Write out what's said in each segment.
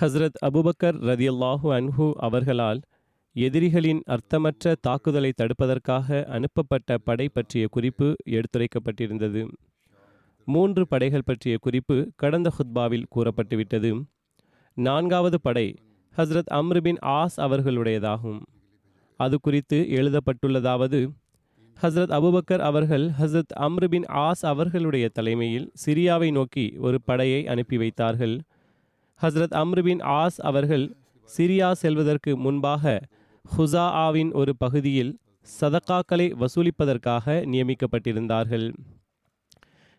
Hazrat Abu Bakr ரதியல்லாஹு அன்ஹு அவர்களால் எதிரிகளின் அர்த்தமற்ற தாக்குதலை தடுப்பதற்காக அனுப்பப்பட்ட படை பற்றிய குறிப்பு எடுத்துரைக்கப்பட்டிருந்தது. மூன்று படைகள் பற்றிய குறிப்பு கடந்த ஹுத்பாவில் கூறப்பட்டுவிட்டது. நான்காவது படை ஹஸ்ரத் அம்ருபின் ஆஸ் அவர்களுடையதாகும். அது குறித்து எழுதப்பட்டுள்ளதாவது ஹஸ்ரத் அபுபக்கர் அவர்கள் ஹஸ்ரத் அம்ருபின் ஆஸ் அவர்களுடைய தலைமையில் சிரியாவை நோக்கி ஒரு படையை அனுப்பி வைத்தார்கள். ஹஸ்ரத் அம்ருபின் ஆஸ் அவர்கள் சிரியா செல்வதற்கு முன்பாக ஹுசாஆவின் ஒரு பகுதியில் சதக்காக்களை வசூலிப்பதற்காக நியமிக்கப்பட்டிருந்தார்கள்.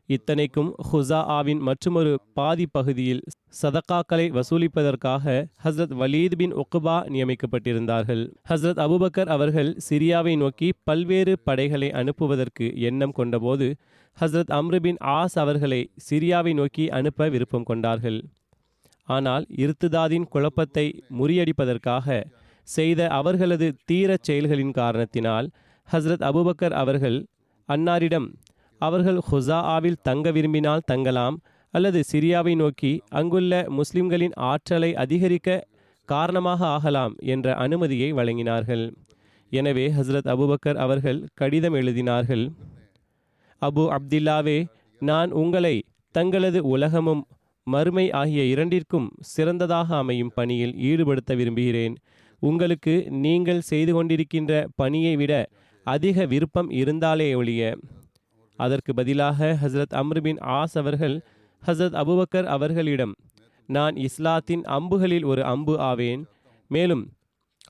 இத்தனைக்கும் ஹுசாஆவின் மற்றொரு பாதி பகுதியில் சதக்காக்களை வசூலிப்பதற்காக ஹஸ்ரத் வலீத் பின் உக்பா நியமிக்கப்பட்டிருந்தார்கள். ஹஸ்ரத் அபுபக்கர் அவர்கள் சிரியாவை நோக்கி பல்வேறு படைகளை அனுப்புவதற்கு எண்ணம் கொண்டபோது ஹஸ்ரத் அம்ருபின் ஆஸ் அவர்களை சிரியாவை நோக்கி அனுப்ப விருப்பம் கொண்டார்கள். ஆனால் இருத்துதாதின் குழப்பத்தை முறியடிப்பதற்காக செய்த அவர்களது தீரச் செயல்களின் காரணத்தினால் ஹஸ்ரத் அபுபக்கர் அவர்கள் அன்னாரிடம் அவர்கள் ஹுசாஆவில் தங்க விரும்பினால் தங்கலாம் அல்லது சிரியாவை நோக்கி அங்குள்ள முஸ்லிம்களின் ஆற்றலை அதிகரிக்க காரணமாக ஆகலாம் என்ற அனுமதியை வழங்கினார்கள். எனவே ஹஸ்ரத் அபுபக்கர் அவர்கள் கடிதம் எழுதினார்கள். அபு அப்தில்லாவே நான் உங்களை தங்களது உலகமும் மறுமை ஆகிய இரண்டிற்கும் சிறந்ததாக அமையும் பணியில் ஈடுபடுத்த விரும்புகிறேன். உங்களுக்கு நீங்கள் செய்து கொண்டிருக்கின்ற பணியை விட அதிக விருப்பம் இருந்தாலே ஒழிய. அதற்கு பதிலாக ஹசரத் அம்ருபின் ஆஸ் அவர்கள் ஹசரத் அபுபக்கர் அவர்களிடம் நான் இஸ்லாத்தின் அம்புகளில் ஒரு அம்பு ஆவேன். மேலும்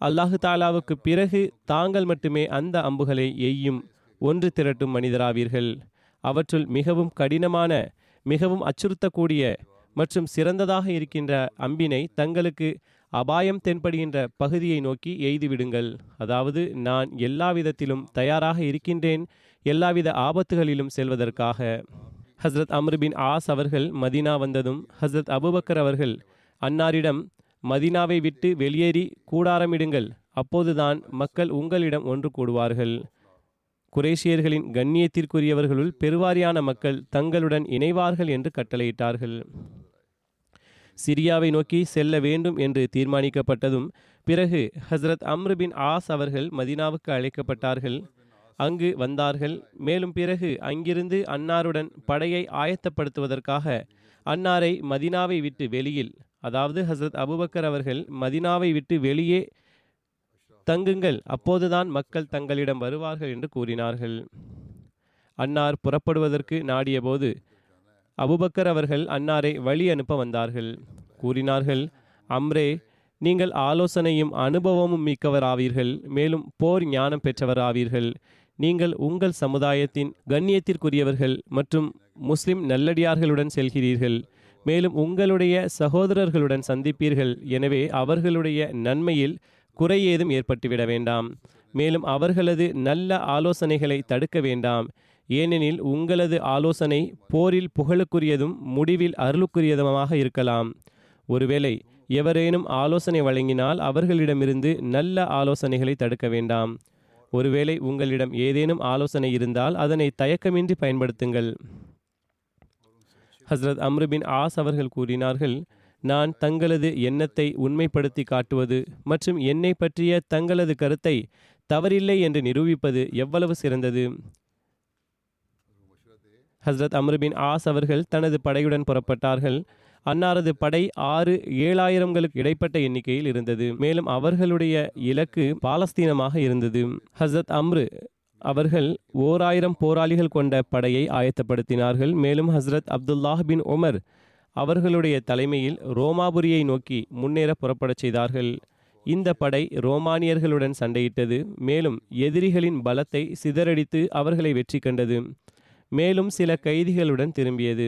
அல்லாஹு தாலாவுக்கு பிறகு தாங்கள் மட்டுமே அந்த அம்புகளை எய்யும் ஒன்று திரட்டும் மனிதராவீர்கள். அவற்றுள் மிகவும் கடினமான மிகவும் அச்சுறுத்தக்கூடிய மற்றும் சிறந்ததாக இருக்கின்ற அம்பினை தங்களுக்கு அபாயம் தென்படுகின்ற பகுதியை நோக்கி எய்துவிடுங்கள் அதாவது நான் எல்லா விதத்திலும் தயாராக இருக்கின்றேன் எல்லாவித ஆபத்துகளிலும் செல்வதற்காக. ஹஸ்ரத் அம்ருபின் ஆஸ் அவர்கள் மதினா வந்ததும் ஹஸ்ரத் அபுபக்கர் அவர்கள் அன்னாரிடம் மதினாவை விட்டு வெளியேறி கூடாரமிடுங்கள் அப்போதுதான் மக்கள் உங்களிடம் ஒன்று கூடுவார்கள். குரேஷியர்களின் கண்ணியத்திற்குரியவர்களுள் பெருவாரியான மக்கள் தங்களுடன் இணைவார்கள் என்று கட்டளையிட்டார்கள். சிரியாவை நோக்கி செல்ல வேண்டும் என்று தீர்மானிக்கப்பட்டதும் பிறகு ஹஸ்ரத் அம்ருபின் ஆஸ் அவர்கள் மதினாவுக்கு அழைக்கப்பட்டார்கள். அங்கு வந்தார்கள். மேலும் பிறகு அங்கிருந்து அன்னாருடன் படையை ஆயத்தப்படுத்துவதற்காக அன்னாரை மதினாவை விட்டு வெளியில் அதாவது ஹசரத் அபுபக்கர் அவர்கள் மதினாவை விட்டு வெளியே தங்குங்கள் அப்போதுதான் மக்கள் தங்களிடம் வருவார்கள் என்று கூறினார்கள். அன்னார் புறப்படுவதற்கு நாடியபோது அபுபக்கர் அவர்கள் அன்னாரை வழி அனுப்ப வந்தார்கள். கூறினார்கள் அம்ரே நீங்கள் ஆலோசனையும் அனுபவமும் மிக்கவராவீர்கள் மேலும் போர் ஞானம் பெற்றவராவீர்கள். நீங்கள் உங்கள் சமுதாயத்தின் கண்ணியத்திற்குரியவர்கள் மற்றும் முஸ்லிம் நல்லடியார்களுடன் செல்கிறீர்கள். மேலும் உங்களுடைய சகோதரர்களுடன் சந்திப்பீர்கள். எனவே அவர்களுடைய நன்மையில் குறை ஏதும் ஏற்பட்டுவிட வேண்டாம். மேலும் அவர்களது நல்ல ஆலோசனைகளை தடுக்க வேண்டாம். ஏனெனில் உங்களது ஆலோசனை போரில் புகழுக்குரியதும் முடிவில் அருளுக்குரியதுமாக இருக்கலாம். ஒருவேளை எவரேனும் ஆலோசனை வழங்கினால் அவர்களிடமிருந்து நல்ல ஆலோசனைகளை தடுக்க வேண்டாம். ஒருவேளை உங்களிடம் ஏதேனும் ஆலோசனை இருந்தால் அதனை தயக்கமின்றி பயன்படுத்துங்கள். ஹஸ்ரத் அம்ருபின் ஆஸ் அவர்கள் கூறினார்கள் நான் தங்களது எண்ணத்தை உண்மைப்படுத்தி காட்டுவது மற்றும் என்னை பற்றிய தங்களது கருத்தை தவறில்லை என்று நிரூபிப்பது எவ்வளவு சிறந்தது? ஹஸ்ரத் அம்ருபின் ஆஸ் அவர்கள் தனது படையுடன் புறப்பட்டார்கள். அன்னாரது படை ஆறு ஏழாயிரங்களுக்கு இடைப்பட்ட எண்ணிக்கையில் இருந்தது. மேலும் அவர்களுடைய இலக்கு பாலஸ்தீனமாக இருந்தது. ஹஸ்ரத் அம்ரு அவர்கள் ஓர் ஆயிரம் போராளிகள் கொண்ட படையை ஆயத்தப்படுத்தினார்கள். மேலும் ஹஸ்ரத் அப்துல்லாஹ் பின் உமர் அவர்களுடைய தலைமையில் ரோமாபுரியை நோக்கி முன்னேற புறப்படச் செய்தார்கள். இந்த படை ரோமானியர்களுடன் சண்டையிட்டது. மேலும் எதிரிகளின் பலத்தை சிதறடித்து அவர்களை வெற்றி கண்டது. மேலும் சில கைதிகளுடன் திரும்பியது.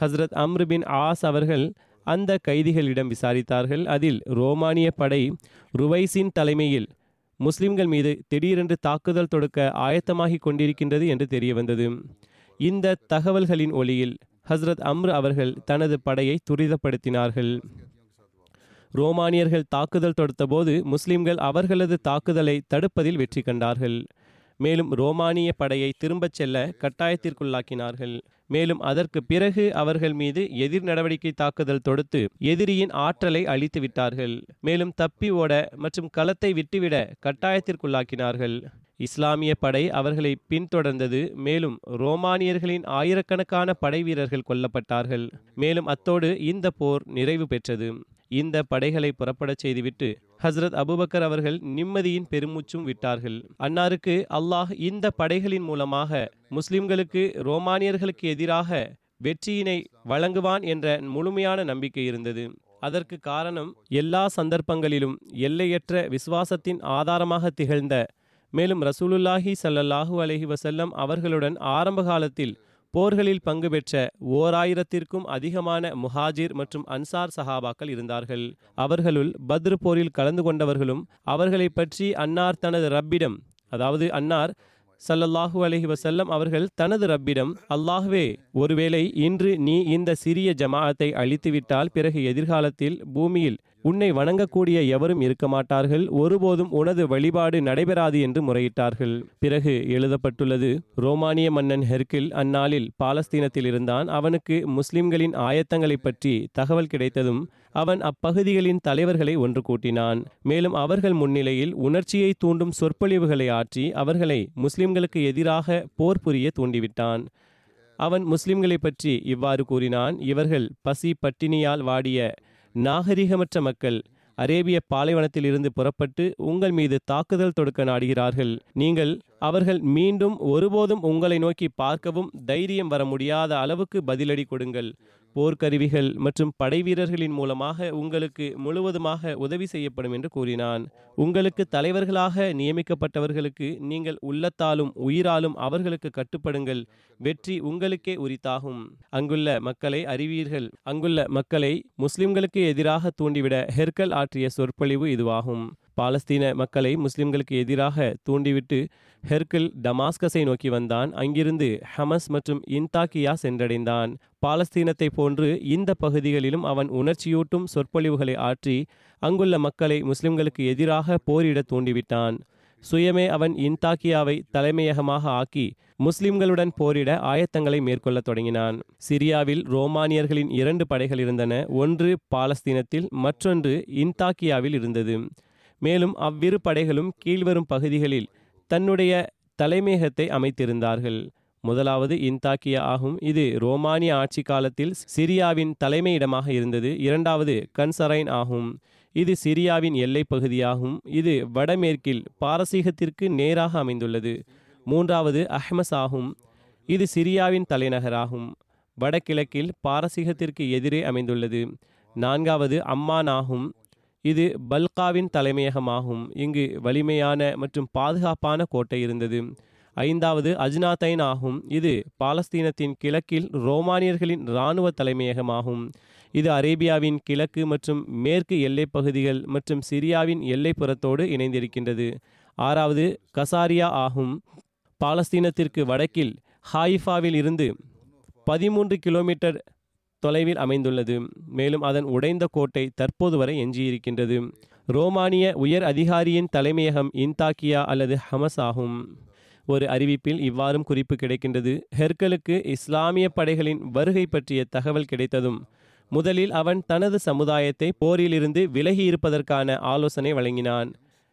ஹஸ்ரத் அம்ரு பின் ஆஸ் அவர்கள் அந்த கைதிகளிடம் விசாரித்தார்கள். அதில் ரோமானிய படை ருவைசின் தலைமையில் முஸ்லிம்கள் மீது திடீரென்று தாக்குதல் தொடுக்க ஆயத்தமாகி கொண்டிருக்கின்றது என்று தெரிய வந்தது இந்த தகவல்களின் ஒளியில் ஹஸ்ரத் அம்ரு அவர்கள் தனது படையை துரிதப்படுத்தினார்கள். ரோமானியர்கள் தாக்குதல் தொடுத்தபோது முஸ்லிம்கள் அவர்களது தாக்குதலை தடுப்பதில் வெற்றி கண்டார்கள். மேலும் ரோமானிய படையை திரும்பச் செல்ல கட்டாயத்திற்குள்ளாக்கினார்கள். மேலும் அதற்கு பிறகு அவர்கள் மீது எதிர் நடவடிக்கை தாக்குதல் தொடுத்து எதிரியின் ஆற்றலை அழித்து விட்டார்கள். மேலும் தப்பி ஓட மற்றும் களத்தை விட்டுவிட கட்டாயத்திற்குள்ளாக்கினார்கள். இஸ்லாமிய படை அவர்களை பின்தொடர்ந்தது. மேலும் ரோமானியர்களின் ஆயிரக்கணக்கான படை வீரர்கள் கொல்லப்பட்டார்கள். மேலும் அத்தோடு இந்த போர் நிறைவு பெற்றது. இந்த படைகளை புறப்படச் செய்துவிட்டு ஹஸ்ரத் அபுபக்கர் அவர்கள் நிம்மதியின் பெருமூச்சும் விட்டார்கள். அன்னாருக்கு அல்லாஹ் இந்த படைகளின் மூலமாக முஸ்லிம்களுக்கு ரோமானியர்களுக்கு எதிராக வெற்றியினை வழங்குவான் என்ற முழுமையான நம்பிக்கை இருந்தது. அதற்கு காரணம் எல்லா சந்தர்ப்பங்களிலும் எல்லையற்ற விசுவாசத்தின் ஆதாரமாக திகழ்ந்த மேலும் ரசூலுல்லாஹி ஸல்லல்லாஹு அலஹி வசல்லம் அவர்களுடன் ஆரம்ப காலத்தில் போர்களில் பங்கு பெற்ற ஓர் ஆயிரத்திற்கும் அதிகமான முஹாஜிர் மற்றும் அன்சார் சஹாபாக்கள் இருந்தார்கள். அவர்களுள் பத்ரு போரில் கலந்து கொண்டவர்களும் அவர்களை பற்றி அன்னார் தனது ரப்பிடம் அதாவது அன்னார் சல்லல்லாஹூ அலஹி வசல்லம் அவர்கள் தனது ரப்பிடம் அல்லாஹ்வே ஒருவேளை இன்று நீ இந்த சிறிய ஜமாஅத்தை அழித்துவிட்டால் பிறகு எதிர்காலத்தில் பூமியில் உன்னை வணங்கக்கூடிய எவரும் இருக்க மாட்டார்கள் ஒருபோதும் உனது வழிபாடு நடைபெறாது என்று முறையிட்டார்கள். பிறகு எழுதப்பட்டுள்ளது ரோமானிய மன்னன் ஹெர்கில் அந்நாளில் பாலஸ்தீனத்தில் இருந்தான். அவனுக்கு முஸ்லிம்களின் ஆயத்தங்களைப் பற்றி தகவல் கிடைத்ததும் அவன் அப்பகுதிகளின் தலைவர்களை ஒன்று கூட்டினான். மேலும் அவர்கள் முன்னிலையில் உணர்ச்சியை தூண்டும் சொற்பொழிவுகளை ஆற்றி அவர்களை முஸ்லிம்களுக்கு எதிராக போர் புரிய தூண்டிவிட்டான். அவன் முஸ்லிம்களை பற்றி இவ்வாறு கூறினான் இவர்கள் பசி பட்டினியால் வாடிய நாகரிகமற்ற மக்கள் அரேபிய பாலைவனத்தில் இருந்து புறப்பட்டு உங்கள் மீது தாக்குதல் தொடுக்க நாடுகிறார்கள். நீங்கள் அவர்கள் மீண்டும் ஒருபோதும் உங்களை நோக்கி பார்க்கவும் தைரியம் வர முடியாத அளவுக்கு பதிலடி கொடுங்கள். போர்க்கருவிகள் மற்றும் படைவீரர்களின் மூலமாக உங்களுக்கு முழுவதுமாக உதவி செய்யப்படும் என்று கூறினான். உங்களுக்கு தலைவர்களாக நியமிக்கப்பட்டவர்களுக்கு நீங்கள் உள்ளத்தாலும் உயிராலும் அவர்களுக்கு கட்டுப்படுங்கள். வெற்றி உங்களுக்கே உரித்தாகும். அங்குள்ள மக்களை அறிவீர்கள். அங்குள்ள மக்களை முஸ்லிம்களுக்கு எதிராக தூண்டிவிட ஹெர்கல் ஆற்றிய சொற்பொழிவு இதுவாகும். பாலஸ்தீன மக்களை முஸ்லிம்களுக்கு எதிராக தூண்டிவிட்டு ஹெர்கில் டமாஸ்கஸை நோக்கி வந்தான். அங்கிருந்து ஹமஸ் மற்றும் இன்தாக்கியா சென்றடைந்தான். பாலஸ்தீனத்தை போன்று இந்த பகுதிகளிலும் அவன் உணர்ச்சியூட்டும் சொற்பொழிவுகளை ஆற்றி அங்குள்ள மக்களை முஸ்லிம்களுக்கு எதிராக போரிட தூண்டிவிட்டான். சுயமே அவன் இன்தாக்கியாவை தலைமையகமாக ஆக்கி முஸ்லிம்களுடன் போரிட ஆயத்தங்களை மேற்கொள்ளத் தொடங்கினான். சிரியாவில் ரோமானியர்களின் இரண்டு படைகள் இருந்தன. ஒன்று பாலஸ்தீனத்தில் மற்றொன்று இன்தாக்கியாவில் இருந்தது. மேலும் அவ்விரு படைகளும் கீழ்வரும் பகுதிகளில் தன்னுடைய தலைமையகத்தை அமைத்திருந்தார்கள். முதலாவது இன்தாக்கியா ஆகும். இது ரோமானிய ஆட்சி காலத்தில் சிரியாவின் தலைமையிடமாக இருந்தது. இரண்டாவது கன்சரைன் ஆகும். இது சிரியாவின் எல்லைப் பகுதியாகும். இது வடமேற்கில் பாரசீகத்திற்கு நேராக அமைந்துள்ளது. மூன்றாவது அஹ்மஸ் ஆகும். இது சிரியாவின் தலைநகராகும். வடகிழக்கில் பாரசீகத்திற்கு எதிரே அமைந்துள்ளது. நான்காவது அம்மான் ஆகும். இது பல்காவின் தலைமையகமாகும். இங்கு வலிமையான மற்றும் பாதுகாப்பான கோட்டை இருந்தது. ஐந்தாவது அஜ்னாத்தைன் ஆகும். இது பாலஸ்தீனத்தின் கிழக்கில் ரோமானியர்களின் இராணுவ தலைமையகமாகும். இது அரேபியாவின் கிழக்கு மற்றும் மேற்கு எல்லைப் பகுதிகள் மற்றும் சிரியாவின் எல்லைப்புறத்தோடு இணைந்திருக்கின்றது. ஆறாவது கசாரியா ஆகும். பாலஸ்தீனத்திற்கு வடக்கில் ஹாயிஃபாவில் இருந்து பதிமூன்று கிலோமீட்டர் தொலைவில் அமைந்துள்ளது. மேலும் அதன் உடைந்த கோட்டை தற்போது வரை எஞ்சியிருக்கின்றது. ரோமானிய உயர் அதிகாரியின் தலைமையகம் இன்தாக்கியா அல்லது ஹமஸ் ஆகும். ஒரு அறிவிப்பில் இவ்வாறும் குறிப்பு கிடைக்கின்றது. ஹெர்கலுக்கு இஸ்லாமிய படைகளின் வருகை பற்றிய தகவல் கிடைத்ததும் முதலில் அவன் தனது சமுதாயத்தை போரிலிருந்து விலகி இருப்பதற்கான ஆலோசனை வழங்கினான்.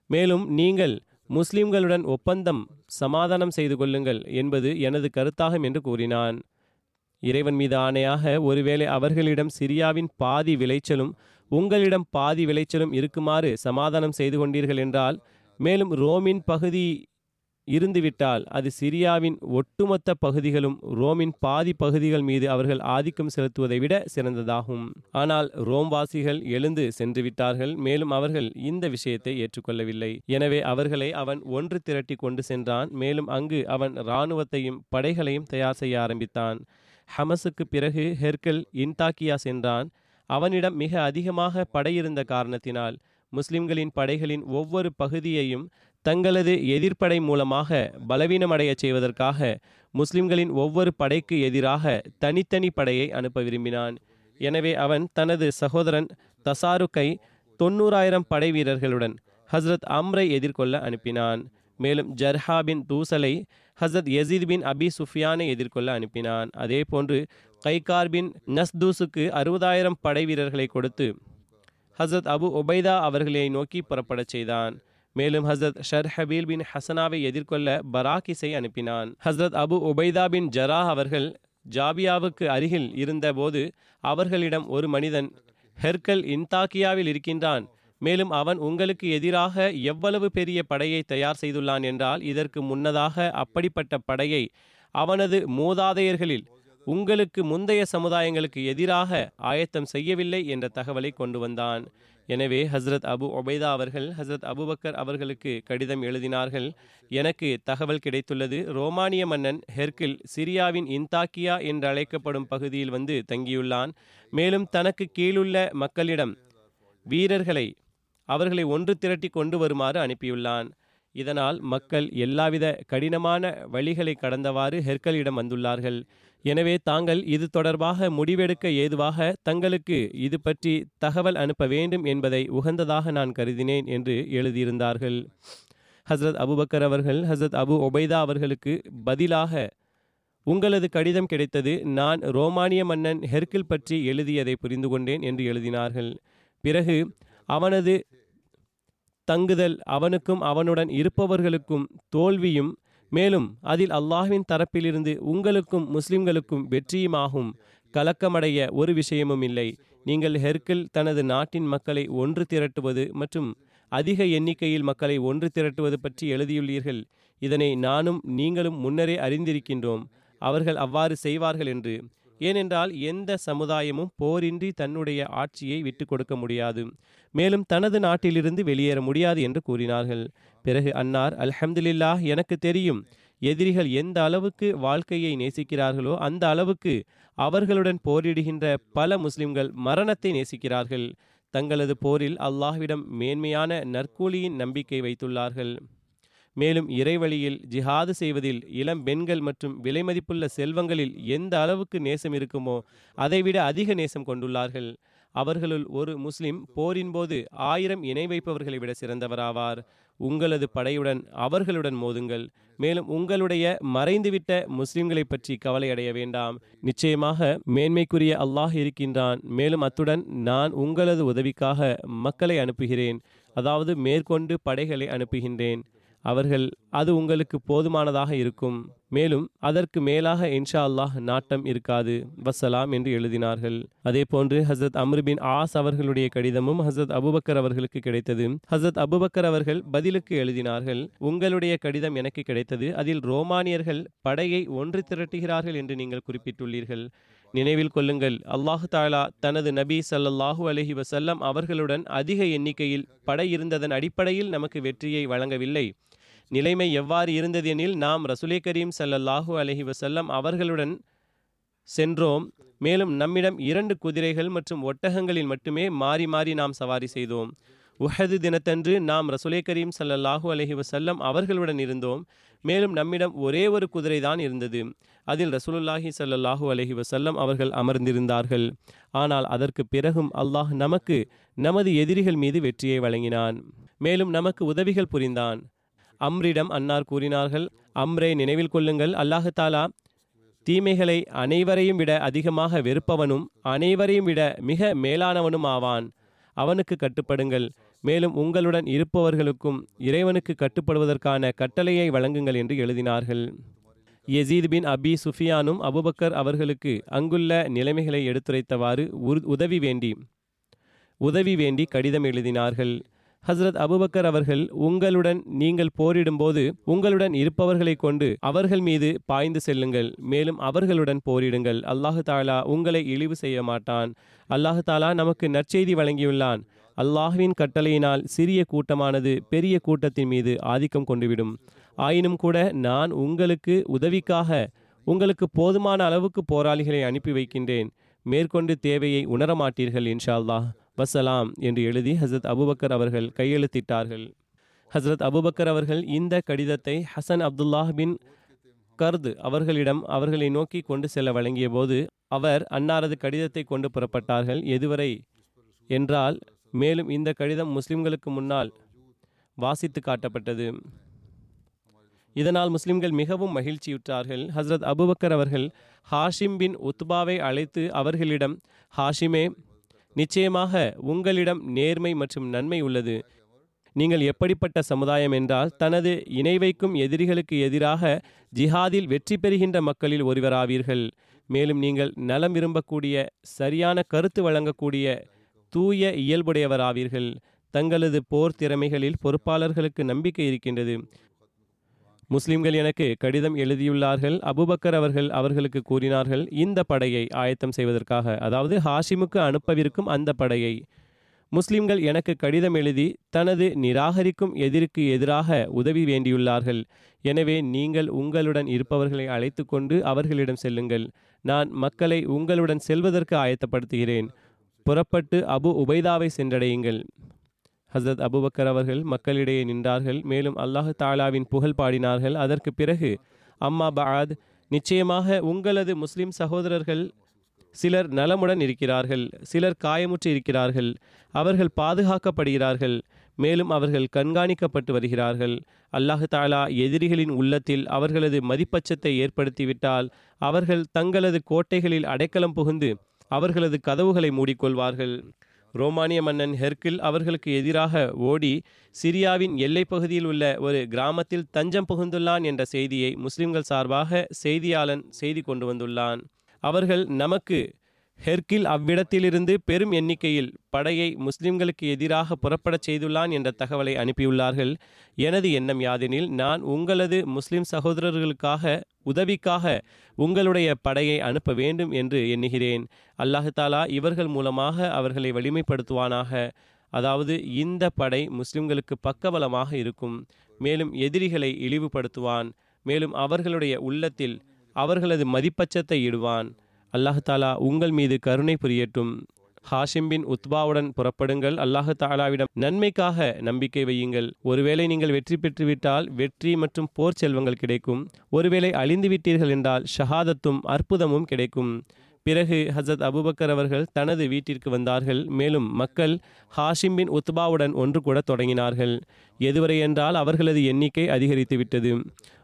மேலும் நீங்கள் முஸ்லிம்களுடன் ஒப்பந்தம் சமாதானம் செய்து கொள்ளுங்கள் என்பது எனது கருத்தாகும் என்று கூறினான். இறைவன் மீது ஆணையாக ஒருவேளை அவர்களிடம் சிரியாவின் பாதி விளைச்சலும் உங்களிடம் பாதி விளைச்சலும் இருக்குமாறு சமாதானம் செய்து கொண்டீர்கள் என்றால் மேலும் ரோமின் பகுதி இருந்துவிட்டால் அது சிரியாவின் ஒட்டுமொத்த பகுதிகளும் ரோமின் பாதி பகுதிகள் மீது அவர்கள் ஆதிக்கம் செலுத்துவதை விட சிறந்ததாகும். ஆனால் ரோம்வாசிகள் எழுந்து சென்று விட்டார்கள் மேலும் அவர்கள் இந்த விஷயத்தை ஏற்றுக்கொள்ளவில்லை. எனவே அவர்களை அவன் ஒன்று திரட்டி கொண்டு சென்றான் மேலும் அங்கு அவன் இராணுவத்தையும் படைகளையும் தயார் செய்ய ஆரம்பித்தான். ஹமஸுக்கு பிறகு ஹெர்கல் இன்தாக்கியா சென்றான். அவனிடம் மிக அதிகமாக படையிருந்த காரணத்தினால் முஸ்லிம்களின் படைகளின் ஒவ்வொரு பகுதியையும் தங்களது எதிர்ப்படை மூலமாக பலவீனமடையச் செய்வதற்காக முஸ்லிம்களின் ஒவ்வொரு படைக்கு எதிராக தனித்தனி படையை அனுப்ப விரும்பினான். எனவே அவன் தனது சகோதரன் தசாருக்கை தொண்ணூறாயிரம் படை வீரர்களுடன் ஹஸ்ரத் அம்ரை எதிர்கொள்ள அனுப்பினான். மேலும் ஜர்ஹா பின் தூசலை ஹசரத் யசீத் பின் அபி சுஃபியானை எதிர்கொள்ள அனுப்பினான். அதே போன்று கைகார் பின் நஸ்தூசுக்கு அறுபதாயிரம் படை வீரர்களை கொடுத்து ஹசரத் அபு ஒபைதா அவர்களை நோக்கி புறப்படச் செய்தான். மேலும் ஹசரத் ஷர்ஹபீல் பின் ஹசனாவை எதிர்கொள்ள பராக்கிஸை அனுப்பினான். ஹசரத் அபு உபைதா பின் ஜரா அவர்கள் ஜாபியாவுக்கு அருகில் இருந்தபோது அவர்களிடம் ஒரு மனிதன் ஹெர்கல் இன்தாக்கியாவில் இருக்கின்றான். மேலும் அவன் உங்களுக்கு எதிராக எவ்வளவு பெரிய படையை தயார் செய்துள்ளான் என்றால் இதற்கு முன்னதாக அப்படிப்பட்ட படையை அவனது மூதாதையர்களில் உங்களுக்கு முந்தைய சமுதாயங்களுக்கு எதிராக ஆயத்தம் செய்யவில்லை என்ற தகவலை கொண்டு வந்தான். எனவே ஹஸ்ரத் அபு ஒபைதா அவர்கள் ஹஸ்ரத் அபுபக்கர் அவர்களுக்கு கடிதம் எழுதினார்கள். எனக்கு தகவல் கிடைத்துள்ளது. ரோமானிய மன்னன் ஹெர்கில் சிரியாவின் இன்தாக்கியா என்று அழைக்கப்படும் பகுதியில் வந்து தங்கியுள்ளான். மேலும் தனக்கு கீழுள்ள மக்களிடம் வீரர்களை அவர்களை ஒன்று திரட்டி கொண்டு வருமாறு அனுப்பியுள்ளான். இதனால் மக்கள் எல்லாவித கடினமான வழிகளை கடந்தவாறு ஹெர்கலிடம் வந்துள்ளார்கள். எனவே தாங்கள் இது தொடர்பாக முடிவெடுக்க ஏதுவாக தங்களுக்கு இது பற்றி தகவல் அனுப்ப வேண்டும் என்பதை உகந்ததாக நான் கருதினேன் என்று எழுதியிருந்தார்கள். ஹசரத் அபுபக்கர் அவர்கள் ஹசரத் அபு ஒபைதா அவர்களுக்கு பதிலாக உங்களது கடிதம் கிடைத்தது நான் ரோமானிய மன்னன் ஹெர்கில் பற்றி எழுதியதை புரிந்து கொண்டேன் என்று எழுதினார்கள். பிறகு அவனது தங்குதல் அவனுக்கும் அவனுடன் இருப்பவர்களுக்கும் தோல்வியும் மேலும் அதில் அல்லாஹ்வின் தரப்பிலிருந்து உங்களுக்கும் முஸ்லிம்களுக்கும் வெற்றியுமாகும். கலக்கமடைய ஒரு விஷயமும் இல்லை. நீங்கள் ஹெர்கில் தனது நாட்டின் மக்களை ஒன்று திரட்டுவது மற்றும் அதிக எண்ணிக்கையில் மக்களை ஒன்று திரட்டுவது பற்றி எழுதியுள்ளீர்கள். இதனை நானும் நீங்களும் முன்னரே அறிந்திருக்கின்றோம். அவர்கள் அவ்வாறு செய்வார்கள் என்று. ஏனென்றால் எந்த சமுதாயமும் போரின்றி தன்னுடைய ஆட்சியை விட்டு கொடுக்க முடியாது. மேலும் தனது நாட்டிலிருந்து வெளியேற முடியாது என்று கூறினார்கள். பிறகு அன்னார் அல்ஹம்துலில்லாஹ் எனக்கு தெரியும். எதிரிகள் எந்த அளவுக்கு வாழ்க்கையை நேசிக்கிறார்களோ அந்த அளவுக்கு அவர்களுடன் போரிடுகின்ற பல முஸ்லிம்கள் மரணத்தை நேசிக்கிறார்கள். தங்களது போரில் அல்லாஹ்விடம் மேன்மையான நற்கூலியின் நம்பிக்கை வைத்துள்ளார்கள். மேலும் இறைவழியில் ஜிஹாது செய்வதில் இளம் பெண்கள் மற்றும் விலைமதிப்புள்ள செல்வங்களில் எந்த அளவுக்கு நேசம் இருக்குமோ அதைவிட அதிக நேசம் கொண்டுள்ளார்கள். அவர்களுள் ஒரு முஸ்லிம் போரின் போது ஆயிரம் இணை வைப்பவர்களை விட சிறந்தவராவார். உங்களது படையுடன் அவர்களுடன் மோதுங்கள். மேலும் உங்களுடைய மறைந்துவிட்ட முஸ்லிம்களை பற்றி கவலை அடைய வேண்டாம். நிச்சயமாக மேன்மைக்குரிய அல்லாஹ் இருக்கின்றான். மேலும் அத்துடன் நான் உங்களது உதவிக்காக மக்களை அனுப்புகிறேன். அதாவது மேற்கொண்டு படைகளை அனுப்புகின்றேன். அவர்கள் அது உங்களுக்கு போதுமானதாக இருக்கும். மேலும் அதற்கு மேலாக இன்ஷா அல்லாஹ் நாட்டம் இருக்காது. வசலாம் என்று எழுதினார்கள். அதே போன்று ஹசரத் அம்ருபின் ஆஸ் அவர்களுடைய கடிதமும் ஹசரத் அபுபக்கர் அவர்களுக்கு கிடைத்தது. ஹசரத் அபுபக்கர் அவர்கள் பதிலுக்கு எழுதினார்கள் உங்களுடைய கடிதம் எனக்கு கிடைத்தது. அதில் ரோமானியர்கள் படையை ஒன்று திரட்டுகிறார்கள் என்று நீங்கள் குறிப்பிட்டுள்ளீர்கள். நினைவில் கொள்ளுங்கள் அல்லாஹு தாலா தனது நபி சல்லல்லாஹு அலஹி வசல்லம் அவர்களுடன் அதிக எண்ணிக்கையில் படை இருந்ததன் அடிப்படையில் நமக்கு வெற்றியை வழங்கவில்லை. நிலைமை எவ்வாறு இருந்ததெனில் நாம் ரசுலே கரீம் சல்லல்லாஹு அலஹி வசல்லம் அவர்களுடன் சென்றோம். மேலும் நம்மிடம் இரண்டு குதிரைகள் மற்றும் ஒட்டகங்களில் மட்டுமே மாறி மாறி நாம் சவாரி செய்தோம். உஹது தினத்தன்று நாம் ரசுலே கரீம் ஸல்லல்லாஹு அலஹி வசல்லம் அவர்களுடன் இருந்தோம். மேலும் நம்மிடம் ஒரே ஒரு குதிரை தான் இருந்தது. அதில் ரசூலுல்லாஹி ஸல்லல்லாஹு அலஹி வசல்லம் அவர்கள் அமர்ந்திருந்தார்கள். ஆனால் அதற்கு பிறகும் அல்லாஹ் நமக்கு நமது எதிரிகள் மீது வெற்றியை வழங்கினான். மேலும் நமக்கு உதவிகள் புரிந்தான். அம்ரிடம் அன்னார் கூறினார்கள் அம்ரே நினைவில் கொள்ளுங்கள். அல்லாஹு தாலா தீமைகளை அனைவரையும் விட அதிகமாக வெறுப்பவனும் அனைவரையும் விட மிக மேலானவனும் ஆவான். அவனுக்கு கட்டுப்படுங்கள். மேலும் உங்களுடன் இருப்பவர்களுக்கும் இறைவனுக்கு கட்டுப்படுவதற்கான கட்டளையை வழங்குங்கள் என்று எழுதினார்கள். யசீத் பின் அபி சுஃபியானும் அபுபக்கர் அவர்களுக்கு அங்குள்ள நிலைமைகளை எடுத்துரைத்தவாறு உதவி வேண்டி உதவி வேண்டி கடிதம் எழுதினார்கள். ஹஸ்ரத் அபுபக்கர் அவர்கள் உங்களுடன் நீங்கள் போரிடும்போது உங்களுடன் இருப்பவர்களை கொண்டு அவர்கள் மீது பாய்ந்து செல்லுங்கள். மேலும் அவர்களுடன் போரிடுங்கள். அல்லாஹு தாலா உங்களை இழிவு செய்ய மாட்டான். அல்லாஹு தாலா நமக்கு நற்செய்தி வழங்கியுள்ளான். அல்லாஹ்வின் கட்டளையினால் சிறிய கூட்டமானது பெரிய கூட்டத்தின் மீது ஆதிக்கம் கொண்டுவிடும். ஆயினும் கூட நான் உங்களுக்கு உதவிக்காக உங்களுக்கு போதுமான அளவுக்கு போராளிகளை அனுப்பி வைக்கின்றேன். மேற்கொண்டு தேவையை உணரமாட்டீர்கள் இன்ஷா அல்லாஹ். வசலாம் என்று எழுதி ஹசரத் அபுபக்கர் அவர்கள் கையெழுத்திட்டார்கள். ஹசரத் அபுபக்கர் அவர்கள் இந்த கடிதத்தை ஹசன் அப்துல்லாஹ் பின் கர்து அவர்களிடம் அவர்களை நோக்கி கொண்டு செல்ல வழங்கிய போது அவர் அன்னாரது கடிதத்தை கொண்டு புறப்பட்டார்கள். எதுவரை? என்றால் மேலும் இந்த கடிதம் முஸ்லிம்களுக்கு முன்னால் வாசித்து காட்டப்பட்டது. இதனால் முஸ்லிம்கள் மிகவும் மகிழ்ச்சியுற்றார்கள். ஹஸ்ரத் அபுபக்கர் அவர்கள் ஹாஷிம் பின் உத்பாவை அழைத்து அவர்களிடம் ஹாஷிமே நிச்சயமாக உங்களிடம் நேர்மை மற்றும் நன்மை உள்ளது. நீங்கள் எப்படிப்பட்ட சமுதாயம் என்றால் தனது இணை வைக்கும் எதிரிகளுக்கு எதிராக ஜிஹாதில் வெற்றி பெறுகின்ற மக்களில் ஒருவராவீர்கள். மேலும் நீங்கள் நலம் விரும்பக்கூடிய சரியான கருத்து வழங்கக்கூடிய தூய இயல்புடையவராவீர்கள். தங்களது போர் திறமைகளில் பொறுப்பாளர்களுக்கு நம்பிக்கை இருக்கின்றது. முஸ்லிம்கள் எனக்கு கடிதம் எழுதியுள்ளார்கள். அபுபக்கர் அவர்கள் அவர்களுக்கு கூறினார்கள் இந்த படையை ஆயத்தம் செய்வதற்காக. அதாவது ஹாஷிமுக்கு அனுப்பவிருக்கும் அந்த படையை. முஸ்லிம்கள் எனக்கு கடிதம் எழுதி தனது நிராகரிக்கும் எதிர்க்கு எதிராக உதவி வேண்டியுள்ளார்கள். எனவே நீங்கள் உங்களுடன் இருப்பவர்களை அழைத்து கொண்டு அவர்களிடம் செல்லுங்கள். நான் மக்களை உங்களுடன் செல்வதற்கு ஆயத்தப்படுத்துகிறேன். புறப்பட்டு அபு உபைதாவை சென்றடையுங்கள். ஹசரத் அபுபக்கர் அவர்கள் மக்களிடையே நின்றார்கள். மேலும் அல்லாஹ் தாலாவின் புகழ் பாடினார்கள். அதற்கு பிறகு அம்மா பஹாத் நிச்சயமாக உங்களது முஸ்லிம் சகோதரர்கள் சிலர் நலமுடன் இருக்கிறார்கள். சிலர் காயமுற்று இருக்கிறார்கள். அவர்கள் பாதுகாக்கப்படுகிறார்கள். மேலும் அவர்கள் கண்காணிக்கப்பட்டு வருகிறார்கள். அல்லாஹு தாலா எதிரிகளின் உள்ளத்தில் அவர்களது மதிப்பச்சத்தை ஏற்படுத்திவிட்டால் அவர்கள் தங்களது கோட்டைகளில் அடைக்கலம் புகுந்து அவர்களது கதவுகளை மூடிக்கொள்வார்கள். ரோமானிய மன்னன் ஹெர்கில் அவர்களுக்கு எதிராக ஓடி சிரியாவின் எல்லைப் பகுதியில் உள்ள ஒரு கிராமத்தில் தஞ்சம் புகுந்துள்ளான் என்ற செய்தியை முஸ்லிம்கள் சார்பாக செய்தியாளன் செய்தி கொண்டு வந்துள்ளான். அவர்கள் நமக்கு ஹெர்கில் அவ்விடத்திலிருந்து பெரும் எண்ணிக்கையில் படையை முஸ்லிம்களுக்கு எதிராக புறப்படச் செய்துள்ளான் என்ற தகவலை அனுப்பியுள்ளார்கள். எனது எண்ணம் யாதெனில் நான் உங்களது முஸ்லிம் சகோதரர்களுக்காக உதவிக்காக உங்களுடைய படையை அனுப்ப வேண்டும் என்று எண்ணுகிறேன். அல்லாஹாலா இவர்கள் மூலமாக அவர்களை வலிமைப்படுத்துவானாக. அதாவது இந்த படை முஸ்லிம்களுக்கு பக்கபலமாக இருக்கும். மேலும் எதிரிகளை இழிவுபடுத்துவான். மேலும் அவர்களுடைய உள்ளத்தில் அவர்களது மதிப்பச்சத்தை இடுவான். அல்லாஹு தாலா உங்கள் மீது கருணை புரியட்டும். ஹாஷிம் பின் உத்பாவுடன் புறப்படுங்கள். அல்லாஹு தாலாவிடம் நன்மைக்காக நம்பிக்கை வையுங்கள். ஒருவேளை நீங்கள் வெற்றி பெற்றுவிட்டால் வெற்றி மற்றும் போர் செல்வங்கள் கிடைக்கும். ஒருவேளை அழிந்து விட்டீர்கள் என்றால் ஷஹாதத்தும் அற்புதமும் கிடைக்கும். பிறகு ஹசரத் அபுபக்கர் அவர்கள் தனது வீட்டிற்கு வந்தார்கள். மேலும் மக்கள் ஹாஷிம் பின் உத்பாவுடன் ஒன்று கூட தொடங்கினார்கள். எதுவரை என்றால் அவர்களது எண்ணிக்கை அதிகரித்து விட்டது.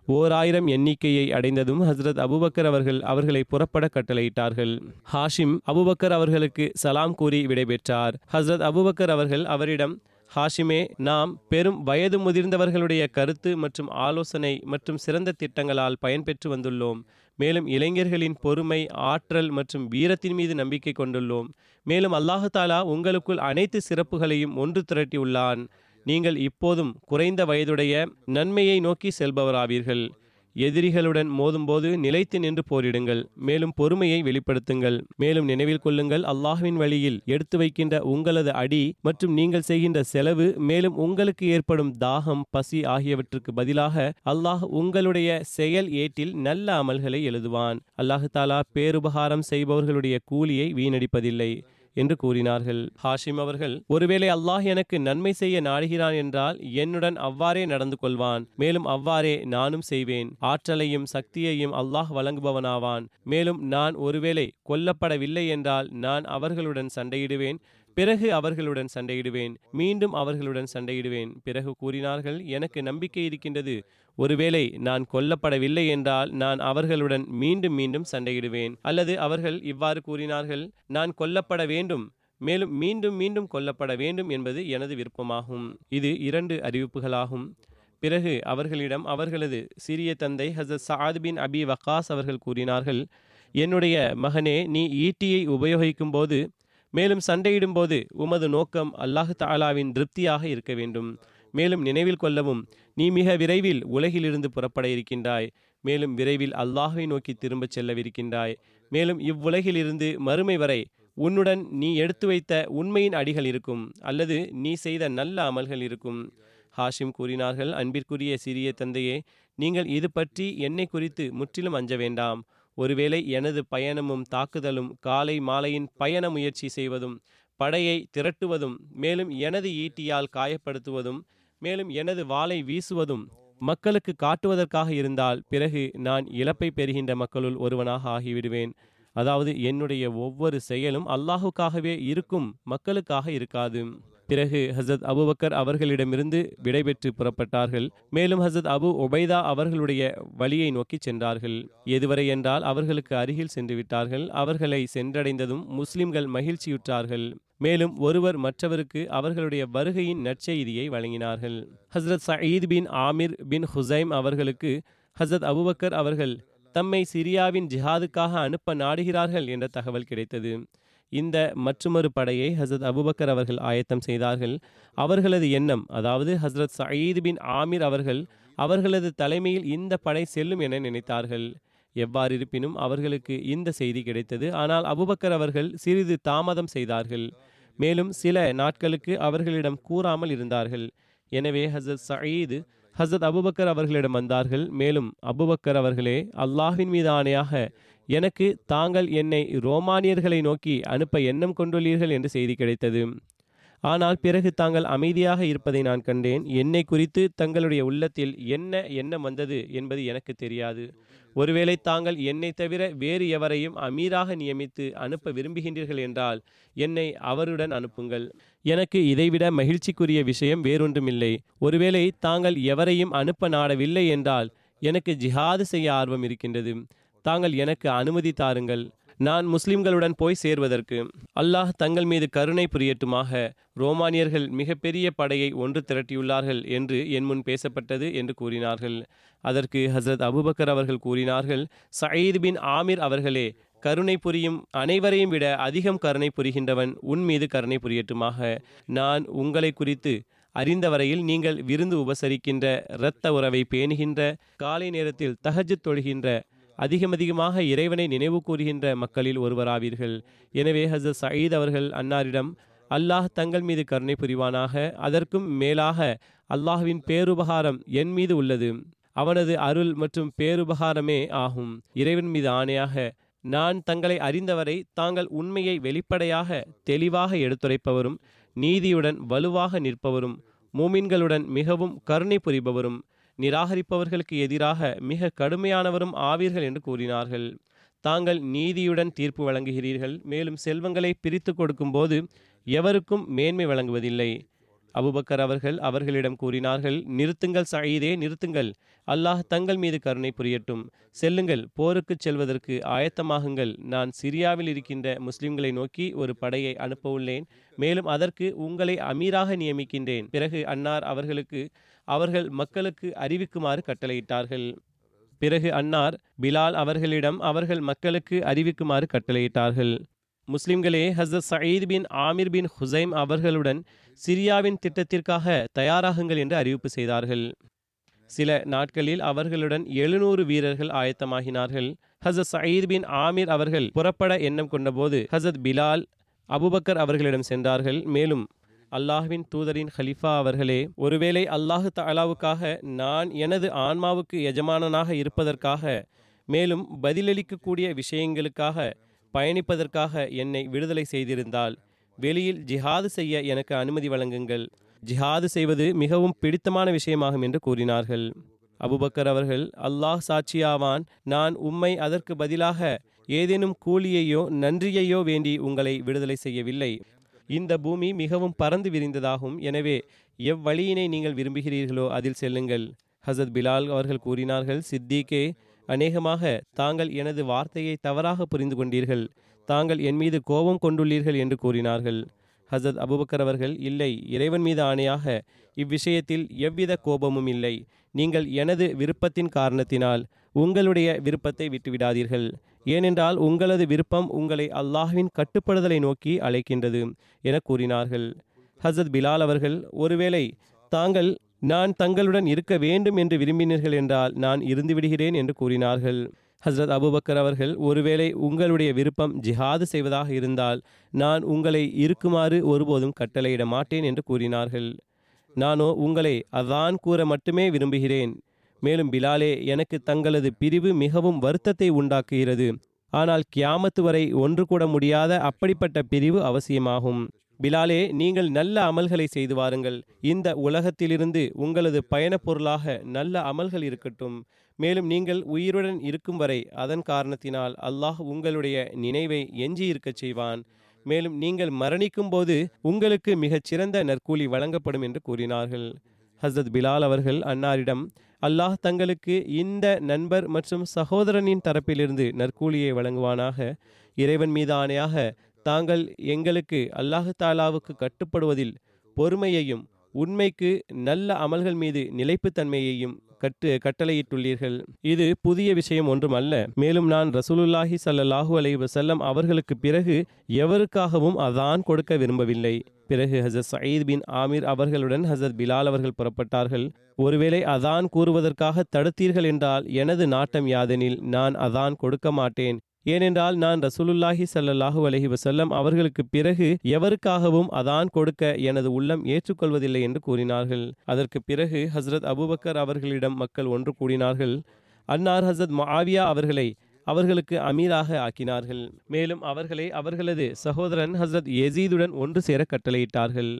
ஓர் ஆயிரம் எண்ணிக்கையை அடைந்ததும் ஹசரத் அபுபக்கர் அவர்கள் அவர்களை புறப்பட கட்டளையிட்டார்கள். ஹாஷிம் அபுபக்கர் அவர்களுக்கு சலாம் கூறி விடைபெற்றார். ஹசரத் அபுபக்கர் அவர்கள் அவரிடம் ஹாஷிமே நாம் பெரும் வயது முதிர்ந்தவர்களுடைய கருத்து மற்றும் ஆலோசனை மற்றும் சிறந்த திட்டங்களால் பயன்பெற்று வந்துள்ளோம். மேலும் இளைஞர்களின் பொறுமை ஆற்றல் மற்றும் வீரத்தின் மீது நம்பிக்கை கொண்டுள்ளோம். மேலும் அல்லாஹு தாலா உங்களுக்குள் அனைத்து சிறப்புகளையும் ஒன்று திரட்டியுள்ளான். நீங்கள் இப்போதும் குறைந்த வயதுடைய நன்மையை நோக்கி செல்பவராவீர்கள். எதிரிகளுடன் மோதும்போது நிலைத்து நின்று போரிடுங்கள். மேலும் பொறுமையை வெளிப்படுத்துங்கள். மேலும் நினைவில் கொள்ளுங்கள். அல்லாஹ்வின் வழியில் எடுத்து வைக்கின்ற உங்களது அடி மற்றும் நீங்கள் செய்கின்ற செலவு மேலும் உங்களுக்கு ஏற்படும் தாகம் பசி ஆகியவற்றுக்கு பதிலாக அல்லாஹ் உங்களுடைய செயல் ஏட்டில் நல்ல அமல்களை எழுதுவான். அல்லாஹு தாலா பேருபகாரம் செய்பவர்களுடைய கூலியை வீணடிப்பதில்லை. என்று கூறினார்கள். ஹாஷிம் அவர்கள் ஒருவேளை அல்லாஹ் எனக்கு நன்மை செய்ய நாடுகிறான் என்றால் என்னுடன் அவ்வாறே நடந்து கொள்வான். மேலும் அவ்வாறே நானும் செய்வேன். ஆற்றலையும் சக்தியையும் அல்லாஹ் வழங்குபவனாவான். மேலும் நான் ஒருவேளை கொல்லப்படவில்லை என்றால் நான் அவர்களுடன் சண்டையிடுவேன். பிறகு அவர்களுடன் சண்டையிடுவேன் மீண்டும் அவர்களுடன் சண்டையிடுவேன். பிறகு கூறினார்கள் எனக்கு நம்பிக்கை இருக்கின்றது. ஒருவேளை நான் கொல்லப்படவில்லை என்றால் நான் அவர்களுடன் மீண்டும் மீண்டும் சண்டையிடுவேன். அல்லது அவர்கள் இவ்வாறு கூறினார்கள் நான் கொல்லப்பட வேண்டும் மேலும் மீண்டும் மீண்டும் கொல்லப்பட வேண்டும் என்பது எனது விருப்பமாகும். இது இரண்டு அறிவிப்புகளாகும். பிறகு அவர்களிடம் அவர்களது சிறிய தந்தை ஹசத் சாத் பின் அபி வக்காஸ் அவர்கள் கூறினார்கள் என்னுடைய மகனே நீ ஈட்டியை உபயோகிக்கும் போது மேலும் சண்டையிடும் போது உமது நோக்கம் அல்லாஹு தாலாவின் திருப்தியாக இருக்க வேண்டும். மேலும் நினைவில் கொள்ளவும் நீ மிக விரைவில் உலகிலிருந்து புறப்பட இருக்கின்றாய். மேலும் விரைவில் அல்லாஹை நோக்கி திரும்பச் செல்லவிருக்கின்றாய். மேலும் இவ்வுலகிலிருந்து மறுமை வரை உன்னுடன் நீ எடுத்து வைத்த உண்மையின் அடிகள் இருக்கும் அல்லது நீ செய்த நல்ல அமல்கள் இருக்கும். ஹாஷிம் கூறினார்கள் அன்பிற்குரிய சிறிய தந்தையே நீங்கள் இது பற்றி என்னை குறித்து முற்றிலும் அஞ்ச வேண்டாம். ஒருவேளை எனது பயணமும் தாக்குதலும் காலை மாலையின் பயண முயற்சி செய்வதும் படையை திரட்டுவதும் மேலும் எனது ஈட்டியால் காயப்படுத்துவதும் மேலும் எனது வாளை வீசுவதும் மக்களுக்கு காட்டுவதற்காக இருந்தால் பிறகு நான் இழப்பை பெறுகின்ற மக்களுள் ஒருவனாக ஆகிவிடுவேன். அதாவது என்னுடைய ஒவ்வொரு செயலும் அல்லாஹுக்காகவே இருக்கும் மக்களுக்காக இருக்காது. பிறகு ஹசரத் அபுபக்கர் அவர்களிடமிருந்து விடைபெற்று புறப்பட்டார்கள். மேலும் ஹசரத் அபு ஒபைதா அவர்களுடைய வழியை நோக்கி சென்றார்கள். எதுவரை என்றால் அவர்களுக்கு அருகில் சென்று விட்டார்கள். அவர்களை சென்றடைந்ததும் முஸ்லிம்கள் மகிழ்ச்சியுற்றார்கள். மேலும் ஒருவர் மற்றவருக்கு அவர்களுடைய வருகையின் நற்செய்தியை வழங்கினார்கள். ஹசரத் சயீத் பின் ஆமிர் பின் ஹுசைம் அவர்களுக்கு ஹசரத் அபுபக்கர் அவர்கள் தம்மை சிரியாவின் ஜிஹாதுக்காக அனுப்ப நாடுகிறார்கள் என்ற தகவல் கிடைத்தது. இந்த மற்றுமொரு படையை ஹசரத் அபுபக்கர் அவர்கள் ஆயத்தம் செய்தார்கள். அவர்களது எண்ணம் அதாவது ஹசரத் சயீது பின் ஆமீர் அவர்கள் அவர்களது தலைமையில் இந்த படை செல்லும் என நினைத்தார்கள். எவ்வாறு இருப்பினும் அவர்களுக்கு இந்த செய்தி கிடைத்தது. ஆனால் அபுபக்கர் அவர்கள் சிறிது தாமதம் செய்தார்கள். மேலும் சில நாட்களுக்கு அவர்களிடம் கூறாமல் இருந்தார்கள். எனவே ஹசரத் சயீது ஹசரத் அபுபக்கர் அவர்களிடம் வந்தார்கள். மேலும் அபுபக்கர் அவர்களே அல்லாஹின் மீது ஆணையாக எனக்கு தாங்கள் என்னை ரோமானியர்களை நோக்கி அனுப்ப எண்ணம் கொண்டுள்ளீர்கள் என்று செய்தி கிடைத்தது. ஆனால் பிறகு தாங்கள் அமைதியாக இருப்பதை நான் கண்டேன். என்னை குறித்து தங்களுடைய உள்ளத்தில் என்ன எண்ணம் வந்தது என்பது எனக்கு தெரியாது. ஒருவேளை தாங்கள் என்னை தவிர வேறு எவரையும் அமீராக நியமித்து அனுப்ப விரும்புகின்றீர்கள் என்றால் என்னை அவருடன் அனுப்புங்கள். எனக்கு இதைவிட மகிழ்ச்சிக்குரிய விஷயம் வேறொன்றுமில்லை. ஒருவேளை தாங்கள் எவரையும் அனுப்ப நாடவில்லை என்றால் எனக்கு ஜிஹாது செய்ய ஆர்வம் இருக்கின்றது. தாங்கள் எனக்கு அனுமதி தாருங்கள். நான் முஸ்லிம்களுடன் போய் சேர்வதற்கு அல்லாஹ் தங்கள் மீது கருணை புரியட்டுமாக. ரோமானியர்கள் மிகப்பெரிய படையை ஒன்று திரட்டியுள்ளார்கள் என்று என் முன் பேசப்பட்டது என்று கூறினார்கள். அதற்கு ஹசரத் அபுபக்கர் அவர்கள் கூறினார்கள் சயீத் பின் ஆமீர் அவர்களே கருணை புரியும் அனைவரையும் விட அதிகம் கருணை புரிகின்றவன் உன் மீது கருணை புரியட்டுமாக. நான் உங்களை குறித்து அறிந்தவரையில் நீங்கள் விருந்து உபசரிக்கின்ற இரத்த உறவை பேணுகின்ற காலை நேரத்தில் தஹஜத் தொழுகின்ற அதிகமதிகமாக இறைவனை நினைவு கூறுகின்ற மக்களில் ஒருவராவீர்கள். எனவே ஹசரத் சயீத் அவர்கள் அன்னாரிடம் அல்லாஹ் தங்கள் மீது கருணை புரிவானாக அதற்கும் மேலாக அல்லாஹ்வின் பேருபகாரம் என் மீது உள்ளது. அவனது அருள் மற்றும் பேருபகாரமே ஆகும். இறைவன் மீது ஆணையாக நான் தங்களை அறிந்தவரை தாங்கள் உண்மையை வெளிப்படையாக தெளிவாக எடுத்துரைப்பவரும் நீதியுடன் வலுவாக நிற்பவரும் மூமின்களுடன் மிகவும் கருணை புரிபவரும் நிராகரிப்பவர்களுக்கு எதிராக மிக கடுமையானவரும் ஆவீர்கள் என்று கூறினார்கள். தாங்கள் நீதியுடன் தீர்ப்பு வழங்குகிறீர்கள். மேலும் செல்வங்களை பிரித்து கொடுக்கும்போது எவருக்கும் மேன்மை வழங்குவதில்லை. அபுபக்கர் அவர்கள் அவர்களிடம் கூறினார்கள் நிறுத்துங்கள் சயீதே நிறுத்துங்கள். அல்லாஹ் தங்கள் மீது கருணை புரியட்டும். செல்லுங்கள் போருக்கு செல்வதற்கு ஆயத்தமாகுங்கள். நான் சிரியாவில் இருக்கின்ற முஸ்லிம்களை நோக்கி ஒரு படையை அனுப்ப உள்ளேன். மேலும் அதற்கு உங்களை அமீராக நியமிக்கின்றேன். பிறகு அன்னார் அவர்களுக்கு அவர்கள் மக்களுக்கு அறிவிக்குமாறு கட்டளையிட்டார்கள். பிறகு அன்னார் பிலால் அவர்களிடம் அவர்கள் மக்களுக்கு அறிவிக்குமாறு கட்டளையிட்டார்கள். முஸ்லிம்களே ஹசரத் சயீத் பின் ஆமிர் பின் ஹுசைம் அவர்களுடன் சிரியாவின் திட்டத்திற்காக தயாராகுங்கள் என்று அறிவிப்பு செய்தார்கள். சில நாட்களில் அவர்களுடன் எழுநூறு வீரர்கள் ஆயத்தமாகினார்கள். ஹசரத் சயீத் பின் ஆமிர் அவர்கள் புறப்பட எண்ணம் கொண்டபோது ஹசரத் பிலால் அபுபக்கர் அவர்களிடம் சென்றார்கள். மேலும் அல்லாஹ்வின் தூதரின் ஹலிஃபா அவர்களே ஒருவேளை அல்லாஹு தாலாவுக்காக நான் எனது ஆன்மாவுக்கு எஜமானனாக இருப்பதற்காக மேலும் பதிலளிக்கக்கூடிய விஷயங்களுக்காக பயணிப்பதற்காக என்னை விடுதலை செய்திருந்தால் வெளியில் ஜிஹாது செய்ய எனக்கு அனுமதி வழங்குங்கள். ஜிஹாது செய்வது மிகவும் பிடித்தமான விஷயமாகும் என்று கூறினார்கள். அபுபக்கர் அவர்கள் அல்லாஹ் சாட்சியாவான் நான் உம்மை அதற்கு பதிலாக ஏதேனும் கூலியையோ நன்றியையோ வேண்டி உங்களை விடுதலை செய்யவில்லை. இந்த பூமி மிகவும் பறந்து விரிந்ததாகும். எனவே எவ்வழியினை நீங்கள் விரும்புகிறீர்களோ அதில் செல்லுங்கள். ஹசத் பிலால் அவர்கள் கூறினார்கள் சித்திகே அநேகமாக தாங்கள் எனது வார்த்தையை தவறாக புரிந்து கொண்டீர்கள். தாங்கள் என் மீது கோபம் கொண்டுள்ளீர்கள் என்று கூறினார்கள். ஹசத் அபுபக்கர் அவர்கள் இல்லை இறைவன் மீது ஆணையாக இவ்விஷயத்தில் எவ்வித கோபமும் இல்லை. நீங்கள் எனது விருப்பத்தின் காரணத்தினால் உங்களுடைய விருப்பத்தை விட்டுவிடாதீர்கள். ஏனென்றால் உங்களது விருப்பம் உங்களை அல்லாஹ்வின் கட்டுப்படுதலை நோக்கி அழைக்கின்றது என கூறினார்கள். ஹசத் பிலால் அவர்கள் ஒருவேளை தாங்கள் நான் தங்களுடன் இருக்க வேண்டும் என்று விரும்பினீர்கள் என்றால் நான் இருந்து விடுகிறேன் என்று கூறினார்கள். ஹஸ்ரத் அபுபக்கர் அவர்கள் ஒருவேளை உங்களுடைய விருப்பம் ஜிஹாது செய்வதாக இருந்தால் நான் உங்களை இருக்குமாறு ஒருபோதும் கட்டளையிட மாட்டேன் என்று கூறினார்கள். நானோ உங்களை அதான் கூற மட்டுமே விரும்புகிறேன். மேலும் பிலாலே எனக்கு தங்களது பிரிவு மிகவும் வருத்தத்தை உண்டாக்குகிறது. ஆனால் கியாமத்து வரை ஒன்று கூட முடியாத அப்படிப்பட்ட பிரிவு அவசியமாகும். பிலாலே நீங்கள் நல்ல அமல்களை செய்து வாருங்கள். இந்த உலகத்திலிருந்து உங்களது பயணப் பொருளாக நல்ல அமல்கள் இருக்கட்டும். மேலும் நீங்கள் உயிருடன் இருக்கும் வரை அதன் காரணத்தினால் அல்லாஹ் உங்களுடைய நினைவை எஞ்சியிருக்கச் செய்வான். மேலும் நீங்கள் மரணிக்கும் போது உங்களுக்கு மிகச்சிறந்த நற்கூலி வழங்கப்படும் என்று கூறினார்கள். ஹசரத் பிலால் அவர்கள் அன்னாரிடம் அல்லாஹ் தங்களுக்கு இந்த நண்பர் மற்றும் சகோதரனின் தரப்பிலிருந்து நற்கூலியை வழங்குவானாக. இறைவன் மீது ஆணையாக தாங்கள் எங்களுக்கு அல்லாஹு தாலாவுக்கு கட்டுப்படுவதில் பொறுமையையும் உண்மைக்கு நல்ல அமல்கள் மீது நிலைப்புத்தன்மையையும் கட்டு கட்டளையிட்டுள்ளீர்கள். இது புதிய விஷயம் ஒன்றும் அல்ல மேலும் நான் ரசூலுல்லாஹி சல்லாஹூ அலை வசல்லம் அவர்களுக்கு பிறகு எவருக்காகவும் அதான் கொடுக்க விரும்பவில்லை. பிறகு ஹசரத் சயீத் பின் ஆமீர் அவர்களுடன் ஹசரத் பிலால் அவர்கள் புறப்பட்டார்கள். ஒருவேளை அதான் கூறுவதற்காக தடுத்தீர்கள் என்றால் எனது நாட்டம் யாதெனில் நான் அதான் கொடுக்க மாட்டேன். ஏனென்றால் நான் ரசூலுல்லாஹி ஸல்லல்லாஹு அலஹி வசல்லம் அவர்களுக்கு பிறகு எவருக்காகவும் அதான் கொடுக்க எனது உள்ளம் ஏற்றுக்கொள்வதில்லை என்று கூறினார்கள். அதற்கு பிறகு ஹஸ்ரத் அபூபக்கர் அவர்களிடம் மக்கள் ஒன்று கூடினார்கள். அன்னார் ஹஸ்ரத் மாவியா அவர்களை அவர்களுக்கு அமீராக ஆக்கினார்கள். மேலும் அவர்களை அவர்களது சகோதரன் ஹஸ்ரத் எசீதுடன் ஒன்று சேர கட்டளையிட்டார்கள்.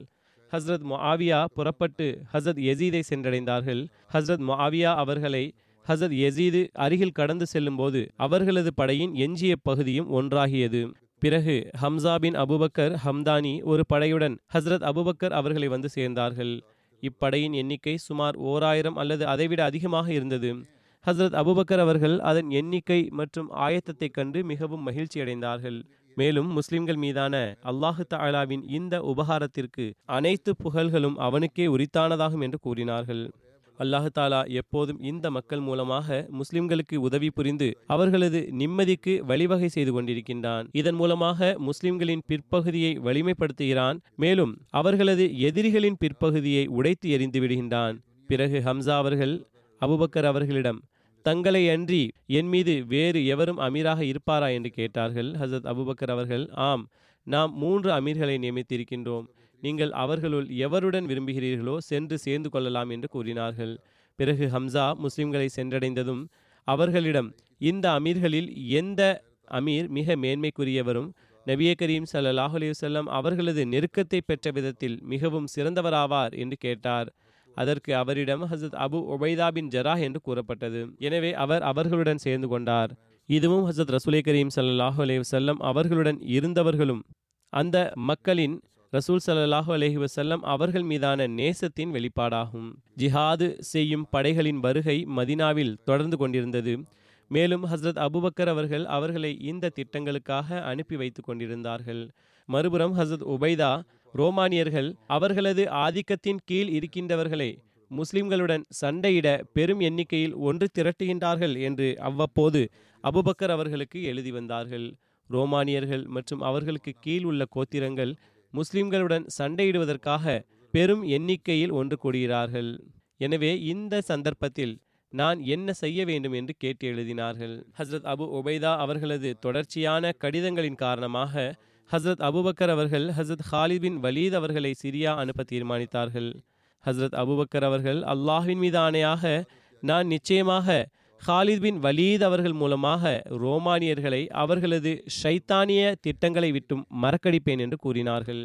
ஹஸ்ரத் முஆவியா புறப்பட்டு ஹசரத் எசீதை சென்றடைந்தார்கள். ஹஸ்ரத் முஆவியா அவர்களை ஹசரத் எசீது அருகில் கடந்து செல்லும்போது அவர்களது படையின் எஞ்சிய பகுதியும் ஒன்றாகியது. பிறகு ஹம்சா பின் அபுபக்கர் ஹம்தானி ஒரு படையுடன் ஹஸ்ரத் அபுபக்கர் அவர்களை வந்து சேர்ந்தார்கள். இப்படையின் எண்ணிக்கை சுமார் ஓராயிரம் அல்லது அதைவிட அதிகமாக இருந்தது. ஹஸ்ரத் அபுபக்கர் அவர்கள் அதன் எண்ணிக்கை மற்றும் ஆயத்தத்தை கண்டு மிகவும் மகிழ்ச்சி அடைந்தார்கள் மேலும் முஸ்லிம்கள் மீதான அல்லாஹு தாலாவின் இந்த உபகாரத்திற்கு அனைத்து புகழ்களும் அவனுக்கே உரித்தானதாகும் என்று கூறினார்கள். அல்லாஹு தாலா எப்போதும் இந்த மக்கள் மூலமாக முஸ்லிம்களுக்கு உதவி புரிந்து அவர்களது நிம்மதிக்கு வழிவகை செய்து கொண்டிருக்கின்றான். இதன் மூலமாக முஸ்லிம்களின் பிற்பகுதியை வலிமைப்படுத்துகிறான். மேலும் அவர்களது எதிரிகளின் பிற்பகுதியை உடைத்து எறிந்து விடுகின்றான். பிறகு ஹம்சா அவர்கள் அபுபக்கர் அவர்களிடம் தங்களை அன்றி என் மீது வேறு எவரும் அமீராக இருப்பாரா என்று கேட்டார்கள். ஹசரத் அபுபக்கர் அவர்கள் ஆம் நாம் மூன்று அமீர்களை நியமித்திருக்கின்றோம். நீங்கள் அவர்களுள் எவருடன் விரும்புகிறீர்களோ சென்று சேர்ந்து கொள்ளலாம் என்று கூறினார்கள். பிறகு ஹம்சா முஸ்லிம்களை சென்றடைந்ததும் அவர்களிடம் இந்த அமீர்களில் எந்த அமீர் மிக மேன்மைக்குரியவரும் நபிய கரீம் சல்லாஹ் அலி வல்லம் அவர்களது நெருக்கத்தை பெற்ற விதத்தில் மிகவும் சிறந்தவராவார்? என்று கேட்டார். அதற்கு அவரிடம் ஹசரத் அபு ஒபைதா பின் ஜராஹ் என்று கூறப்பட்டது. எனவே அவர் அவர்களுடன் சேர்ந்து கொண்டார். இதுவும் ஹசரத் ரசூலை கரீம் ஸல்லல்லாஹு அலேஹ் வஸல்லம் அவர்களுடன் இருந்தவர்களும் அந்த மக்களின் ரசூல் ஸல்லல்லாஹு அலைஹி வசல்லம் அவர்கள் மீதான நேசத்தின் வெளிப்பாடாகும். ஜிஹாது செய்யும் படைகளின் வருகை மதினாவில் தொடர்ந்து கொண்டிருந்தது. மேலும் ஹஸ்ரத் அபுபக்கர் அவர்கள் அவர்களை இந்த திட்டங்களுக்காக அனுப்பி வைத்து கொண்டிருந்தார்கள். மறுபுறம் ஹஸ்ரத் உபைதா ரோமானியர்கள் அவர்களது ஆதிக்கத்தின் கீழ் இருக்கின்றவர்களை முஸ்லிம்களுடன் சண்டையிட பெரும் எண்ணிக்கையில் ஒன்று திரட்டுகின்றார்கள் என்று அவ்வப்போது அபுபக்கர் அவர்களுக்கு எழுதி வந்தார்கள். ரோமானியர்கள் மற்றும் அவர்களுக்கு கீழ் உள்ள கோத்திரங்கள் முஸ்லிம்களுடன் சண்டையிடுவதற்காக பெரும் எண்ணிக்கையில் ஒன்று கூடுகிறார்கள். எனவே இந்த சந்தர்ப்பத்தில் நான் என்ன செய்ய வேண்டும் என்று கேட்டு எழுதினார்கள். ஹஸ்ரத் அபு உபைதா அவர்களது தொடர்ச்சியான கடிதங்களின் காரணமாக ஹஸ்ரத் அபுபக்கர் அவர்கள் ஹஸ்ரத் ஹாலித் பின் வலீத் அவர்களை சிரியா அனுப்ப தீர்மானித்தார்கள். ஹஸ்ரத் அபுபக்கர் அவர்கள் அல்லாஹ்வின் மீது ஆணையாக நான் நிச்சயமாக ஹாலித் பின் வலீத் அவர்கள் மூலமாக ரோமானியர்களை அவர்களது ஷைத்தானிய திட்டங்களை விட்டும் மறக்கடிப்பேன் என்று கூறினார்கள்.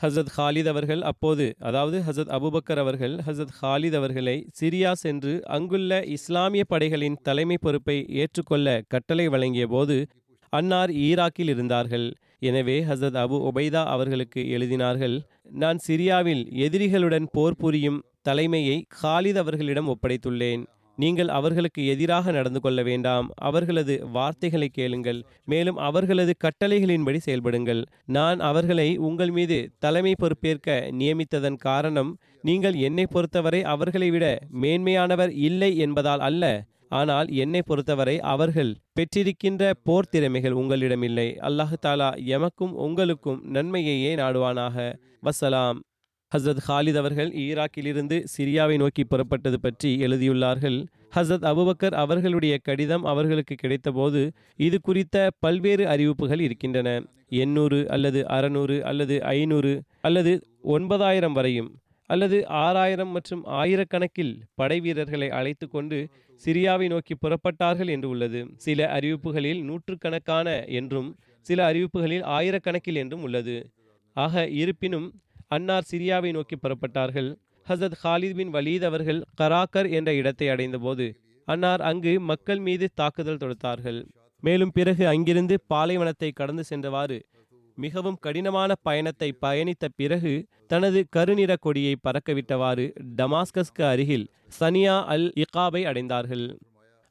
ஹசரத் ஹாலித் அவர்கள் அப்போது அதாவது ஹசரத் அபுபக்கர் அவர்கள் ஹசரத் ஹாலித் அவர்களை சிரியா சென்று அங்குள்ள இஸ்லாமிய படைகளின் தலைமை பொறுப்பை ஏற்றுக்கொள்ள கட்டளை வழங்கிய போது அன்னார் ஈராக்கில் இருந்தார்கள். எனவே ஹசரத் அபு ஒபைதா அவர்களுக்கு எழுதினார்கள் நான் சிரியாவில் எதிரிகளுடன் போர் புரியும் தலைமையை காலித் அவர்களிடம் ஒப்படைத்துள்ளேன். நீங்கள் அவர்களுக்கு எதிராக நடந்து கொள்ள வேண்டாம். அவர்களது வார்த்தைகளை கேளுங்கள். மேலும் அவர்களது கட்டளைகளின்படி செயல்படுங்கள். நான் அவர்களை உங்கள் மீது தலைமை பொறுப்பேற்க நியமித்ததன் காரணம் நீங்கள் என்னை பொறுத்தவரை அவர்களை விட மேன்மையானவர் இல்லை என்பதால் அல்ல. ஆனால் என்னை பொறுத்தவரை அவர்கள் பெற்றிருக்கின்ற போர் திறமைகள் உங்களிடமில்லை. அல்லாஹு தாலா எமக்கும் உங்களுக்கும் நன்மையையே நாடுவானாக. வசலாம். ஹசரத் ஹாலித் அவர்கள் ஈராக்கிலிருந்து சிரியாவை நோக்கி புறப்பட்டது பற்றி எழுதியுள்ளார்கள். ஹசரத் அபுபக்கர் அவர்களுடைய கடிதம் அவர்களுக்கு கிடைத்தபோது இது குறித்த பல்வேறு அறிவிப்புகள் இருக்கின்றன. எண்ணூறு அல்லது அறநூறு அல்லது ஐநூறு அல்லது ஒன்பதாயிரம் வரையும். அல்லது ஆறாயிரம் மற்றும் ஆயிரக்கணக்கில் படை வீரர்களை அழைத்து கொண்டு சிரியாவை நோக்கி புறப்பட்டார்கள் என்று உள்ளது. சில அறிவிப்புகளில் நூற்றுக்கணக்கான என்றும் சில அறிவிப்புகளில் ஆயிரக்கணக்கில் என்றும் உள்ளது. ஆக இருப்பினும் அன்னார் சிரியாவை நோக்கி புறப்பட்டார்கள். ஹசத் ஹாலித் பின் வலீத் அவர்கள் கராக்கர் என்ற இடத்தை அடைந்தபோது அன்னார் அங்கு மக்கள் மீது தாக்குதல் தொடுத்தார்கள். மேலும் பிறகு அங்கிருந்து பாலைவனத்தை கடந்து சென்றவாறு மிகவும் கடினமான பயணத்தை பயணித்த பிறகு தனது கருநிற கொடியை பறக்கவிட்டவாறு டமாஸ்கஸ்க்கு அருகில் சனியா அல் இகாபை அடைந்தார்கள்.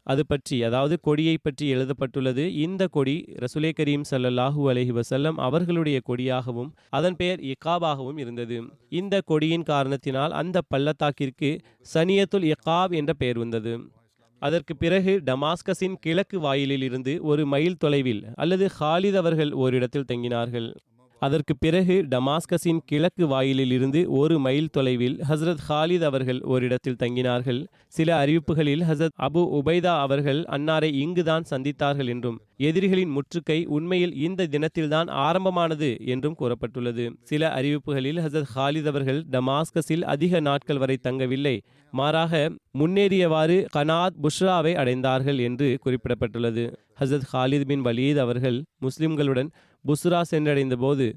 அது பற்றி அதாவது கொடியை பற்றி எழுதப்பட்டுள்ளது. இந்த கொடி ரசுலே கரீம் சல்லல்லாஹூ அலஹி வசல்லம் அவர்களுடைய கொடியாகவும் அதன் பெயர் இகாபாகவும் இருந்தது. இந்த கொடியின் காரணத்தினால் அந்த பள்ளத்தாக்கிற்கு சனியத்துல் இகாப் என்ற பெயர் வந்தது. அதற்கு பிறகு டமாஸ்கஸின் கிழக்கு வாயிலில் இருந்து ஒரு மைல் தொலைவில் அல்லது ஹாலித் அவர்கள் ஓரிடத்தில் தங்கினார்கள். அதற்கு பிறகு டமாஸ்கஸின் கிழக்கு வாயிலில் இருந்து ஒரு மைல் தொலைவில் ஹசரத் ஹாலித் அவர்கள் ஓரிடத்தில் தங்கினார்கள். சில அறிவிப்புகளில் ஹசரத் அபு உபைதா அவர்கள் அன்னாரை இங்குதான் சந்தித்தார்கள் என்றும் எதிரிகளின் முற்றுகை உண்மையில் இந்த தினத்தில்தான் ஆரம்பமானது என்றும் கூறப்பட்டுள்ளது. சில அறிவிப்புகளில் ஹசரத் ஹாலித் அவர்கள் டமாஸ்கஸில் அதிக நாட்கள் வரை தங்கவில்லை மாறாக முன்னேறியவாறு கனாத் புஷ்ராவை அடைந்தார்கள் என்று குறிப்பிடப்பட்டுள்ளது. ஹசரத் ஹாலித் பின் வலீத் அவர்கள் முஸ்லிம்களுடன் புஸ்ரா சென்றடைந்த போது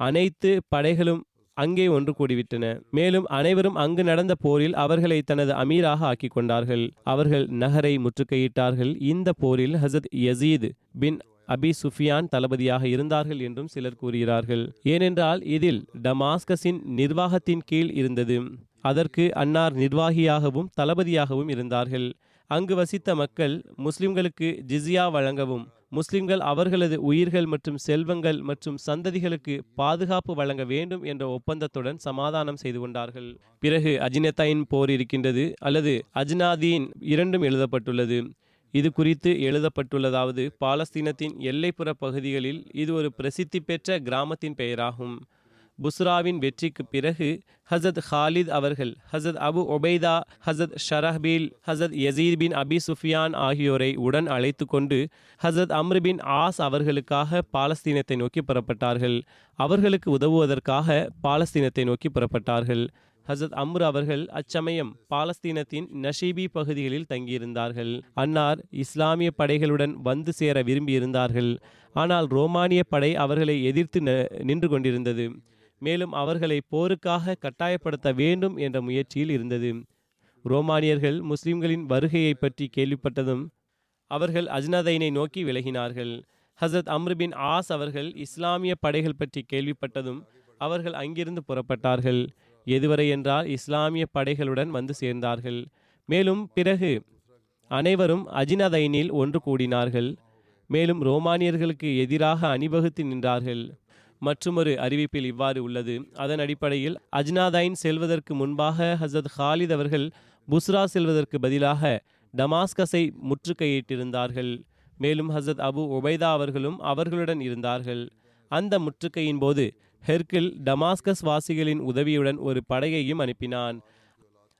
அனைத்து படைகளும் அங்கே ஒன்று கூடிவிட்டன. மேலும் அனைவரும் அங்கு நடந்த போரில் அவர்களை தனது அமீராக ஆக்கிக் கொண்டார்கள் அவர்கள் நகரை முற்றுகையிட்டார்கள். இந்த போரில் ஹசத் யசீத் பின் அபி சுஃபியான் தளபதியாக இருந்தார்கள் என்றும் சிலர் கூறுகிறார்கள். ஏனென்றால் இதில் டமாஸ்கஸின் நிர்வாகத்தின் கீழ் இருந்தது. அதற்கு அன்னார் நிர்வாகியாகவும் தளபதியாகவும் இருந்தார்கள். அங்கு வசித்த மக்கள் முஸ்லிம்களுக்கு ஜிசியா வழங்கவும் முஸ்லிம்கள் அவர்களது உயிர்கள் மற்றும் செல்வங்கள் மற்றும் சந்ததிகளுக்கு பாதுகாப்பு வழங்க வேண்டும் என்ற ஒப்பந்தத்துடன் சமாதானம் செய்து கொண்டார்கள். பிறகு அஜினத்தாயின் போர் இருக்கின்றது அல்லது அஜ்னாதீன் இரண்டும் எழுதப்பட்டுள்ளது. இது குறித்து எழுதப்பட்டுள்ளதாவது பாலஸ்தீனத்தின் எல்லைப்புற பகுதிகளில் இது ஒரு பிரசித்தி பெற்ற கிராமத்தின் பெயராகும். புஸ்ராவின் வெற்றிக்கு பிறகு ஹசத் ஹாலித் அவர்கள் ஹசத் அபு ஒபைதா ஹசத் ஷரஹ்பீல் ஹசத் யசீர் பின் அபி சுஃபியான் ஆகியோரை உடன் அழைத்து கொண்டு ஹசத் அம்ரு பின் ஆஸ் அவர்களுக்காக பாலஸ்தீனத்தை நோக்கி புறப்பட்டார்கள். அவர்களுக்கு உதவுவதற்காக பாலஸ்தீனத்தை நோக்கி புறப்பட்டார்கள். ஹசத் அம்ரு அவர்கள் அச்சமயம் பாலஸ்தீனத்தின் நஷீபி பகுதிகளில் தங்கியிருந்தார்கள். அன்னார் இஸ்லாமிய படைகளுடன் வந்து சேர விரும்பியிருந்தார்கள். ஆனால் ரோமானிய படை அவர்களை எதிர்த்து நின்று கொண்டிருந்தது. மேலும் அவர்களை போருக்காக கட்டாயப்படுத்த வேண்டும் என்ற முயற்சியில் இருந்தது. ரோமானியர்கள் முஸ்லிம்களின் வருகையை பற்றி கேள்விப்பட்டதும் அவர்கள் அஜ்னதைனை நோக்கி விலகினார்கள். ஹசரத் அம்ருபின் ஆஸ் அவர்கள் இஸ்லாமிய படைகள் பற்றி கேள்விப்பட்டதும் அவர்கள் அங்கிருந்து புறப்பட்டார்கள். எதுவரை என்றால் இஸ்லாமிய படைகளுடன் வந்து சேர்ந்தார்கள். மேலும் பிறகு அனைவரும் அஜினதைனில் ஒன்று கூடினார்கள். மேலும் ரோமானியர்களுக்கு எதிராக அணிவகுத்து நின்றார்கள். மற்றுமொரு அறிவிப்பில் இவ்வாறு உள்ளது. அதன் அடிப்படையில் அஜ்னாதைன் செல்வதற்கு முன்பாக ஹசரத் ஹாலித் அவர்கள் புஸ்ரா செல்வதற்கு பதிலாக டமாஸ்கஸை முற்றுகையிட்டிருந்தார்கள். மேலும் ஹசரத் அபு ஒபைதா அவர்களும் அவர்களுடன் இருந்தார்கள். அந்த முற்றுகையின் போது ஹெர்கில் டமாஸ்கஸ் வாசிகளின் உதவியுடன் ஒரு படையையும் அனுப்பினான்.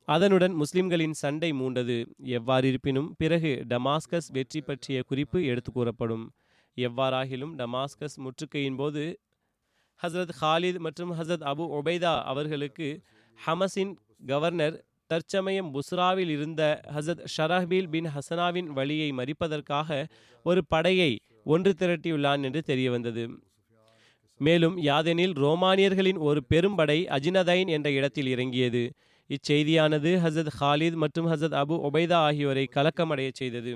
அதனுடன் முஸ்லிம்களின் சண்டை மூண்டது. எவ்வாறிருப்பினும் பிறகு டமாஸ்கஸ் வெற்றி பற்றிய குறிப்பு எடுத்து கூறப்படும். எவ்வாறாகிலும் டமாஸ்கஸ் முற்றுகையின் போது ஹசரத் ஹாலித் மற்றும் ஹசரத் அபு ஒபைதா அவர்களுக்கு ஹமஸின் கவர்னர் தற்சமயம் புஸ்ராவில் இருந்த ஹசத் ஷரஹ்பீல் பின் ஹசனாவின் வழியை மறிப்பதற்காக ஒரு படையை ஒன்று திரட்டியுள்ளான் என்று தெரிய வந்தது மேலும் யாதெனில் ரோமானியர்களின் ஒரு பெரும்படை அஜினதைன் என்ற இடத்தில் இறங்கியது. இச்செய்தியானது ஹசத் ஹாலித் மற்றும் ஹசத் அபு ஒபைதா ஆகியோரை கலக்கமடைய செய்தது.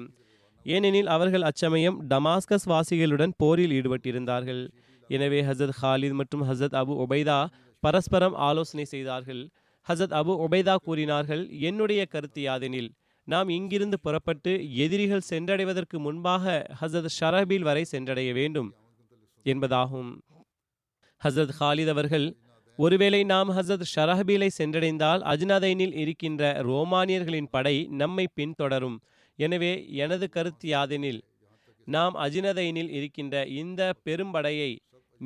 ஏனெனில் அவர்கள் அச்சமயம் டமாஸ்கஸ் வாசிகளுடன் போரில் ஈடுபட்டிருந்தார்கள். எனவே ஹசத் ஹாலித் மற்றும் ஹசத் அபு ஒபைதா பரஸ்பரம் ஆலோசனை செய்தார்கள் ஹசத் அபு ஒபைதா கூறினார்கள் என்னுடைய கருத்து யாதெனில் நாம் இங்கிருந்து புறப்பட்டு எதிரிகள் சென்றடைவதற்கு முன்பாக ஹசத் ஷரபீல் வரை சென்றடைய வேண்டும். என்பதாகும். ஹசரத் ஹாலித் அவர்கள் ஒருவேளை நாம் ஹசரத் ஷரஹபீலை சென்றடைந்தால் அஜ்னதைனில் இருக்கின்ற ரோமானியர்களின் படை நம்மை பின்தொடரும் எனவே எனது கருத்து யாதெனில் நாம் அஜினதைனில் இருக்கின்ற இந்த பெரும்படையை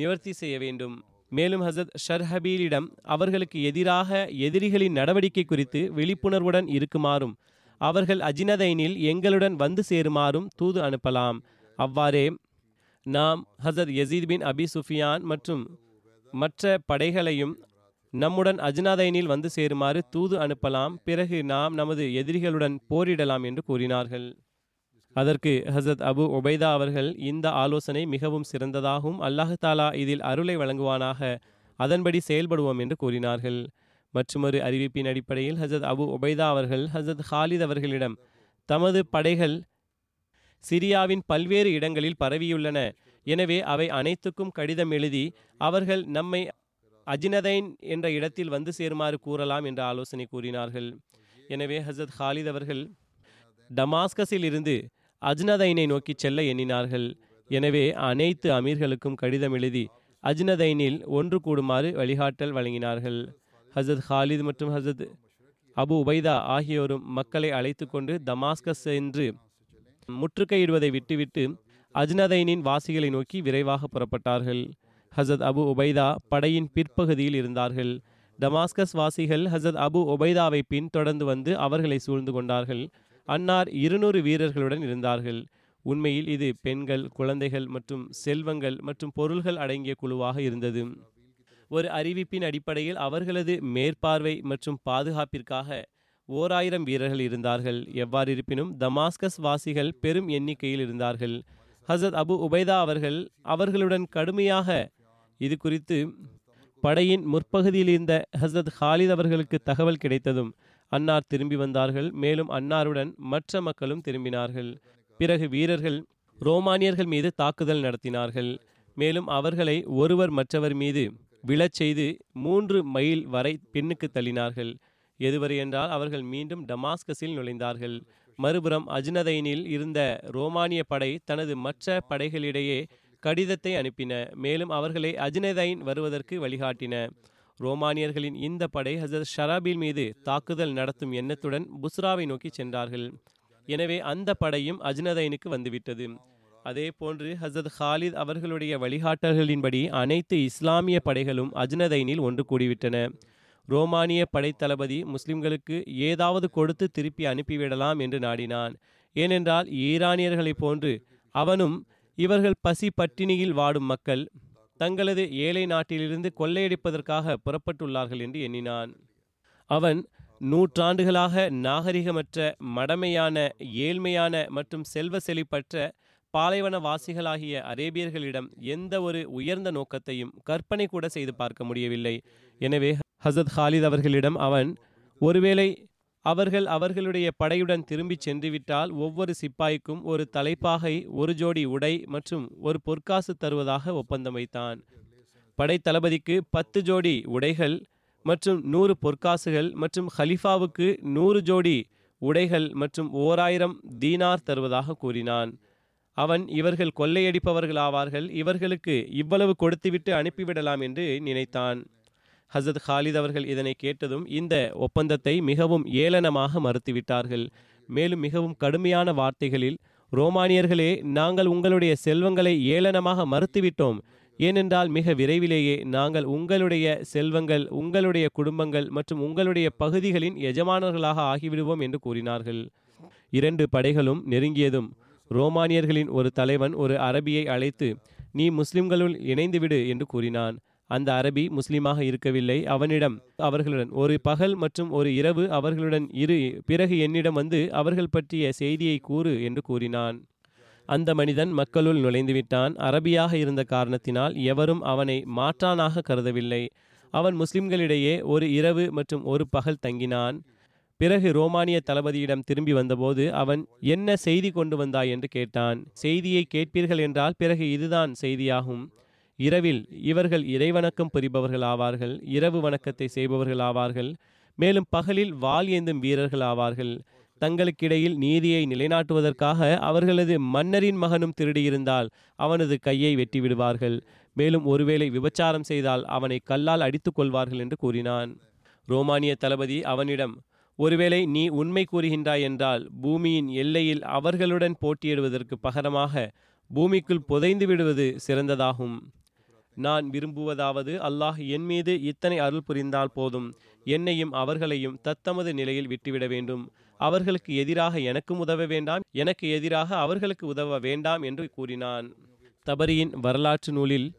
நிவர்த்தி செய்ய வேண்டும். மேலும் ஹசத் ஷர்ஹபீலிடம் அவர்களுக்கு எதிராக எதிரிகளின் நடவடிக்கை குறித்து விழிப்புணர்வுடன் இருக்குமாறும் அவர்கள் அஜினதைனில் எங்களுடன் வந்து சேருமாறும் தூது அனுப்பலாம். அவ்வாறே நாம் ஹசத் யசீத் பின் அபி சுஃபியான் மற்றும் மற்ற படைகளையும் நம்முடன் அஜ்னாதைனில் வந்து சேருமாறு தூது அனுப்பலாம். பிறகு நாம் நமது எதிரிகளுடன் போரிடலாம் என்று கூறினார்கள். அதற்கு ஹசரத் அபு ஒபைதா அவர்கள் இந்த ஆலோசனை மிகவும் சிறந்ததாகவும் அல்லாஹ் தாலா இதில் அருளை வழங்குவானாக அதன்படி செயல்படுவோம் என்று கூறினார்கள். மற்றொரு அறிவிப்பின் அடிப்படையில் ஹசரத் அபு ஒபைதா அவர்கள் ஹசரத் ஹாலித் அவர்களிடம் தமது படைகள் சிரியாவின் பல்வேறு இடங்களில் பரவியுள்ளன. எனவே அவை அனைத்துக்கும் கடிதம் எழுதி அவர்கள் நம்மை அஜினதைன் என்ற இடத்தில் வந்து சேருமாறு கூறலாம் என்ற ஆலோசனை கூறினார்கள். எனவே ஹசரத் ஹாலித் அவர்கள் டமாஸ்கஸில் இருந்து அஜ்னதைனை நோக்கி செல்ல எண்ணினார்கள். எனவே அனைத்து அமீர்களுக்கும் கடிதம் எழுதி அஜ்னதைனில் ஒன்று கூடுமாறு வழிகாட்டல் வழங்கினார்கள். ஹசத் ஹாலித் மற்றும் ஹசத் அபு உபைதா ஆகியோரும் மக்களை அழைத்து கொண்டு தமாஸ்கஸ் சென்று முற்றுகையிடுவதை விட்டுவிட்டு அஜ்னதைனின் வாசிகளை நோக்கி விரைவாக புறப்பட்டார்கள். ஹசத் அபு உபைதா படையின் பிற்பகுதியில் இருந்தார்கள். டமாஸ்கஸ் வாசிகள் ஹசத் அபு உபைதாவை பின்தொடர்ந்து வந்து அவர்களை சூழ்ந்து கொண்டார்கள். அன்னார் இருநூறு வீரர்களுடன் இருந்தார்கள். உண்மையில் இது பெண்கள் குழந்தைகள் மற்றும் செல்வங்கள் மற்றும் பொருள்கள் அடங்கிய குழுவாக இருந்தது. ஒரு அறிவிப்பின் அடிப்படையில் அவர்களது மேற்பார்வை மற்றும் பாதுகாப்பிற்காக ஓர் ஆயிரம் வீரர்கள் இருந்தார்கள். எவ்வாறு இருப்பினும் தமாஸ்கஸ் வாசிகள் பெரும் எண்ணிக்கையில் இருந்தார்கள். ஹசரத் அபு உபைதா அவர்கள் அவர்களுடன் கடுமையாக இது குறித்து படையின் முற்பகுதியில் இருந்த ஹசரத் ஹாலித் அவர்களுக்கு தகவல் கிடைத்ததும் அன்னார் திரும்பி வந்தார்கள். மேலும் அன்னாருடன் மற்ற மக்களும் திரும்பினார்கள். பிறகு வீரர்கள் ரோமானியர்கள் மீது தாக்குதல் நடத்தினார்கள். மேலும் அவர்களை ஒருவர் மற்றவர் மீது விழச் செய்து மூன்று மைல் வரை பின்னுக்கு தள்ளினார்கள். எதுவரை என்றால் அவர்கள் மீண்டும் டமாஸ்கஸில் நுழைந்தார்கள். மறுபுறம் அஜ்னதைனில் இருந்த ரோமானிய படை தனது மற்ற படைகளிடையே கடிதத்தை அனுப்பின. மேலும் அவர்களை அஜ்னதைன் வருவதற்கு வழிகாட்டின. ரோமானியர்களின் இந்த படை ஹசரத் ஷராபில் மீது தாக்குதல் நடத்தும் எண்ணத்துடன் புஸ்ராவை நோக்கி சென்றார்கள். எனவே அந்த படையும் அஜ்னதைனுக்கு வந்துவிட்டது. அதே போன்று ஹசரத் ஹாலித் அவர்களுடைய வழிகாட்டல்களின்படி அனைத்து இஸ்லாமிய படைகளும் அஜ்னதைனில் ஒன்று கூடிவிட்டன. ரோமானிய படைத்தளபதி முஸ்லிம்களுக்கு ஏதாவது கொடுத்து திருப்பி அனுப்பிவிடலாம் என்று நாடினான். ஏனென்றால் ஈரானியர்களைப் போன்று அவனும் இவர்கள் பசி பட்டினியில் வாடும் மக்கள் தங்களது ஏழை நாட்டிலிருந்து கொள்ளையடிப்பதற்காக புறப்பட்டுள்ளார்கள் என்று எண்ணினான். அவன் நூற்றாண்டுகளாக நாகரிகமற்ற மடமையான ஏழ்மையான மற்றும் செல்வ செழிப்பற்ற பாலைவனவாசிகளாகிய அரேபியர்களிடம் எந்த ஒரு உயர்ந்த நோக்கத்தையும் கற்பனை கூட செய்து பார்க்க முடியவில்லை. எனவே ஹசத் ஹாலித் அவர்களிடம் அவன் ஒருவேளை அவர்கள் அவர்களுடைய படையுடன் திரும்பிச் சென்றுவிட்டால் ஒவ்வொரு சிப்பாய்க்கும் ஒரு தலைப்பாகை ஒரு ஜோடி உடை மற்றும் ஒரு பொற்காசு தருவதாக ஒப்பந்தம் வைத்தான். படை தளபதிக்கு பத்து ஜோடி உடைகள் மற்றும் நூறு பொற்காசுகள் மற்றும் ஹலிஃபாவுக்கு நூறு ஜோடி உடைகள் மற்றும் ஓராயிரம் தீனார் தருவதாக கூறினான். அவன் இவர்கள் கொள்ளையடிப்பவர்களாவார்கள் இவர்களுக்கு இவ்வளவு கொடுத்துவிட்டு அனுப்பிவிடலாம் என்று நினைத்தான். ஹசரத் ஹாலித் அவர்கள் இதனை கேட்டதும் இந்த ஒப்பந்தத்தை மிகவும் ஏளனமாக மறுத்துவிட்டார்கள். மேலும் மிகவும் கடுமையான வார்த்தைகளில் ரோமானியர்களே நாங்கள் உங்களுடைய செல்வங்களை ஏளனமாக மறுத்துவிட்டோம். ஏனென்றால் மிக விரைவிலேயே நாங்கள் உங்களுடைய செல்வங்கள் உங்களுடைய குடும்பங்கள் மற்றும் உங்களுடைய பகுதிகளின் எஜமானர்களாக ஆகிவிடுவோம் என்று கூறினார்கள். இரண்டு படைகளும் நெருங்கியதும் ரோமானியர்களின் ஒரு தலைவன் ஒரு அரபியை அழைத்து நீ முஸ்லிம்களுள் இணைந்துவிடு என்று கூறினான். அந்த அரபி முஸ்லீமாக இருக்கவில்லை. அவனிடம் அவர்களுடன் ஒரு பகல் மற்றும் ஒரு இரவு அவர்களுடன் இரு. பிறகு என்னிடம் வந்து அவர்கள் பற்றிய செய்தியை கூறு என்று கூறினான். அந்த மனிதன் மக்களுள் நுழைந்துவிட்டான். அரபியாக இருந்த காரணத்தினால் எவரும் அவனை மாற்றானாக கருதவில்லை. அவன் முஸ்லிம்களிடையே ஒரு இரவு மற்றும் ஒரு பகல் தங்கினான். பிறகு ரோமானிய தளபதியிடம் திரும்பி வந்தபோது அவன் என்ன செய்தி கொண்டு வந்தாய்? என்று கேட்டான். செய்தியை கேட்பீர்கள் என்றால் பிறகு இதுதான் செய்தியாகும். இரவில் இவர்கள் இறைவணக்கம் புரிபவர்கள் ஆவார்கள் இரவு வணக்கத்தை செய்பவர்கள் ஆவார்கள் மேலும் பகலில் வாள் ஏந்தும் வீரர்கள் ஆவார்கள் தங்களுக்கிடையில் நீதியை நிலைநாட்டுவதற்காக அவர்களது மன்னரின் மகனும் திருடியிருந்தால் அவனது கையை வெட்டி விடுவார்கள் மேலும் ஒருவேளை விபச்சாரம் செய்தால் அவனை கல்லால் அடித்துக் கொள்வார்கள் என்று கூறினான். ரோமானிய தளபதி அவனிடம் ஒருவேளை நீ உண்மை கூறுகின்றாய் என்றால் பூமியின் எல்லையில் அவர்களுடன் போட்டியிடுவதற்கு பகரமாக பூமிக்குள் புதைந்து விடுவது சிறந்ததாகும். நான் விரும்புவதாவது அல்லாஹ் என் மீது இத்தனை அருள் புரிந்தால் போதும். என்னையும் அவர்களையும் தத்தமது நிலையில் விட்டுவிட வேண்டும். அவர்களுக்கு எதிராக எனக்கும் உதவ வேண்டாம். எனக்கு எதிராக அவர்களுக்கு உதவ வேண்டாம் என்று கூறினான். தபரியின் வரலாற்று நூலில்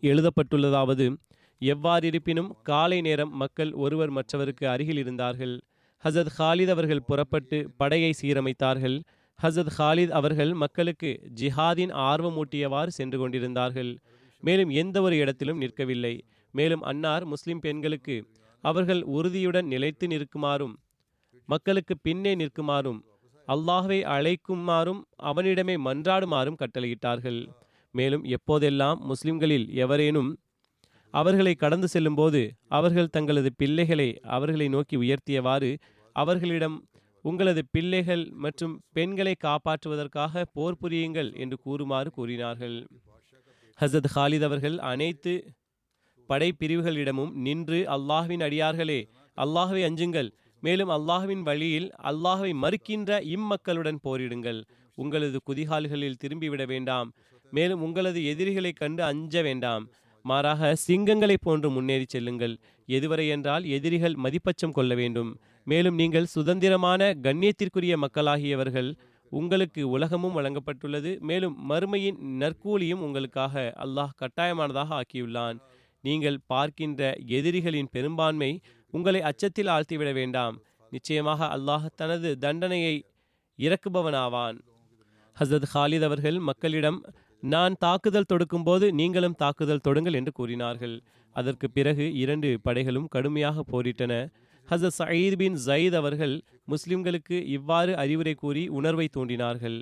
எழுதப்பட்டுள்ளதாவது எவ்வாறிருப்பினும் காலை நேரம் மக்கள் ஒருவர் மற்றவருக்கு அருகில் இருந்தார்கள். ஹசத் ஹாலித் அவர்கள் புறப்பட்டு படையை சீரமைத்தார்கள். ஹசத் ஹாலித் அவர்கள் மக்களுக்கு ஜிஹாதின் ஆர்வமூட்டியவாறு சென்று கொண்டிருந்தார்கள். மேலும் எந்த ஒரு இடத்திலும் நிற்கவில்லை. மேலும் அன்னார் முஸ்லிம் பெண்களுக்கு அவர்கள் உறுதியுடன் நிலைத்து நிற்குமாறும் மக்களுக்கு பின்னே நிற்குமாறும் அல்லாஹ்வை அழைக்குமாறும் அவனிடமே மன்றாடுமாறும் கட்டளையிட்டார்கள். மேலும் எப்போதெல்லாம் முஸ்லிம்களில் எவரேனும் அவர்களை கடந்து செல்லும்போது அவர்கள் தங்களது பிள்ளைகளை அவர்களை நோக்கி உயர்த்தியவாறு அவர்களிடம் உங்களது பிள்ளைகள் மற்றும் பெண்களை காப்பாற்றுவதற்காக போர் புரியுங்கள் என்று கூறுமாறு கூறினார்கள். ஹசத் ஹாலித் அவர்கள் அனைத்து படைப்பிரிவுகளிடமும் நின்று அல்லாஹ்வின் அடியார்களே அல்லாஹ்வை அஞ்சுங்கள். மேலும் அல்லாஹ்வின் வழியில் அல்லாஹ்வை மறுக்கின்ற இம்மக்களுடன் போரிடுங்கள். உங்களது குதிகால்களில் திரும்பிவிட வேண்டாம். மேலும் உங்களது எதிரிகளைக் கண்டு அஞ்ச வேண்டாம். மாறாக சிங்கங்களைப் போன்று முன்னேறி செல்லுங்கள். எதுவரை என்றால் எதிரிகள் மதிப்பச்சம் கொள்ள வேண்டும். மேலும் நீங்கள் சுதந்திரமான கண்ணியத்திற்குரிய மக்களாகியவர்கள் உங்களுக்கு உலகமும் வழங்கப்பட்டுள்ளது. மேலும் மறுமையின் நற்கூலியும் உங்களுக்காக அல்லாஹ் கட்டாயமானதாக ஆக்கியுள்ளான். நீங்கள் பார்க்கின்ற எதிரிகளின் பெரும்பான்மை உங்களை அச்சத்தில் ஆழ்த்திவிட வேண்டாம். நிச்சயமாக அல்லாஹ் தனது தண்டனையை இறக்குபவனாவான். ஹசரத் ஹாலித் அவர்கள் மக்களிடம் நான் தாக்குதல் தொடுக்கும்போது நீங்களும் தாக்குதல் தொடுங்கள் என்று கூறினார்கள். அதற்கு பிறகு இரண்டு படைகளும் கடுமையாக போரிட்டன. ஹசரத் சயீத் பின் ஜயீத் அவர்கள் முஸ்லிம்களுக்கு இவ்வாறு அறிவுரை கூறி உணர்வை தூண்டினார்கள்.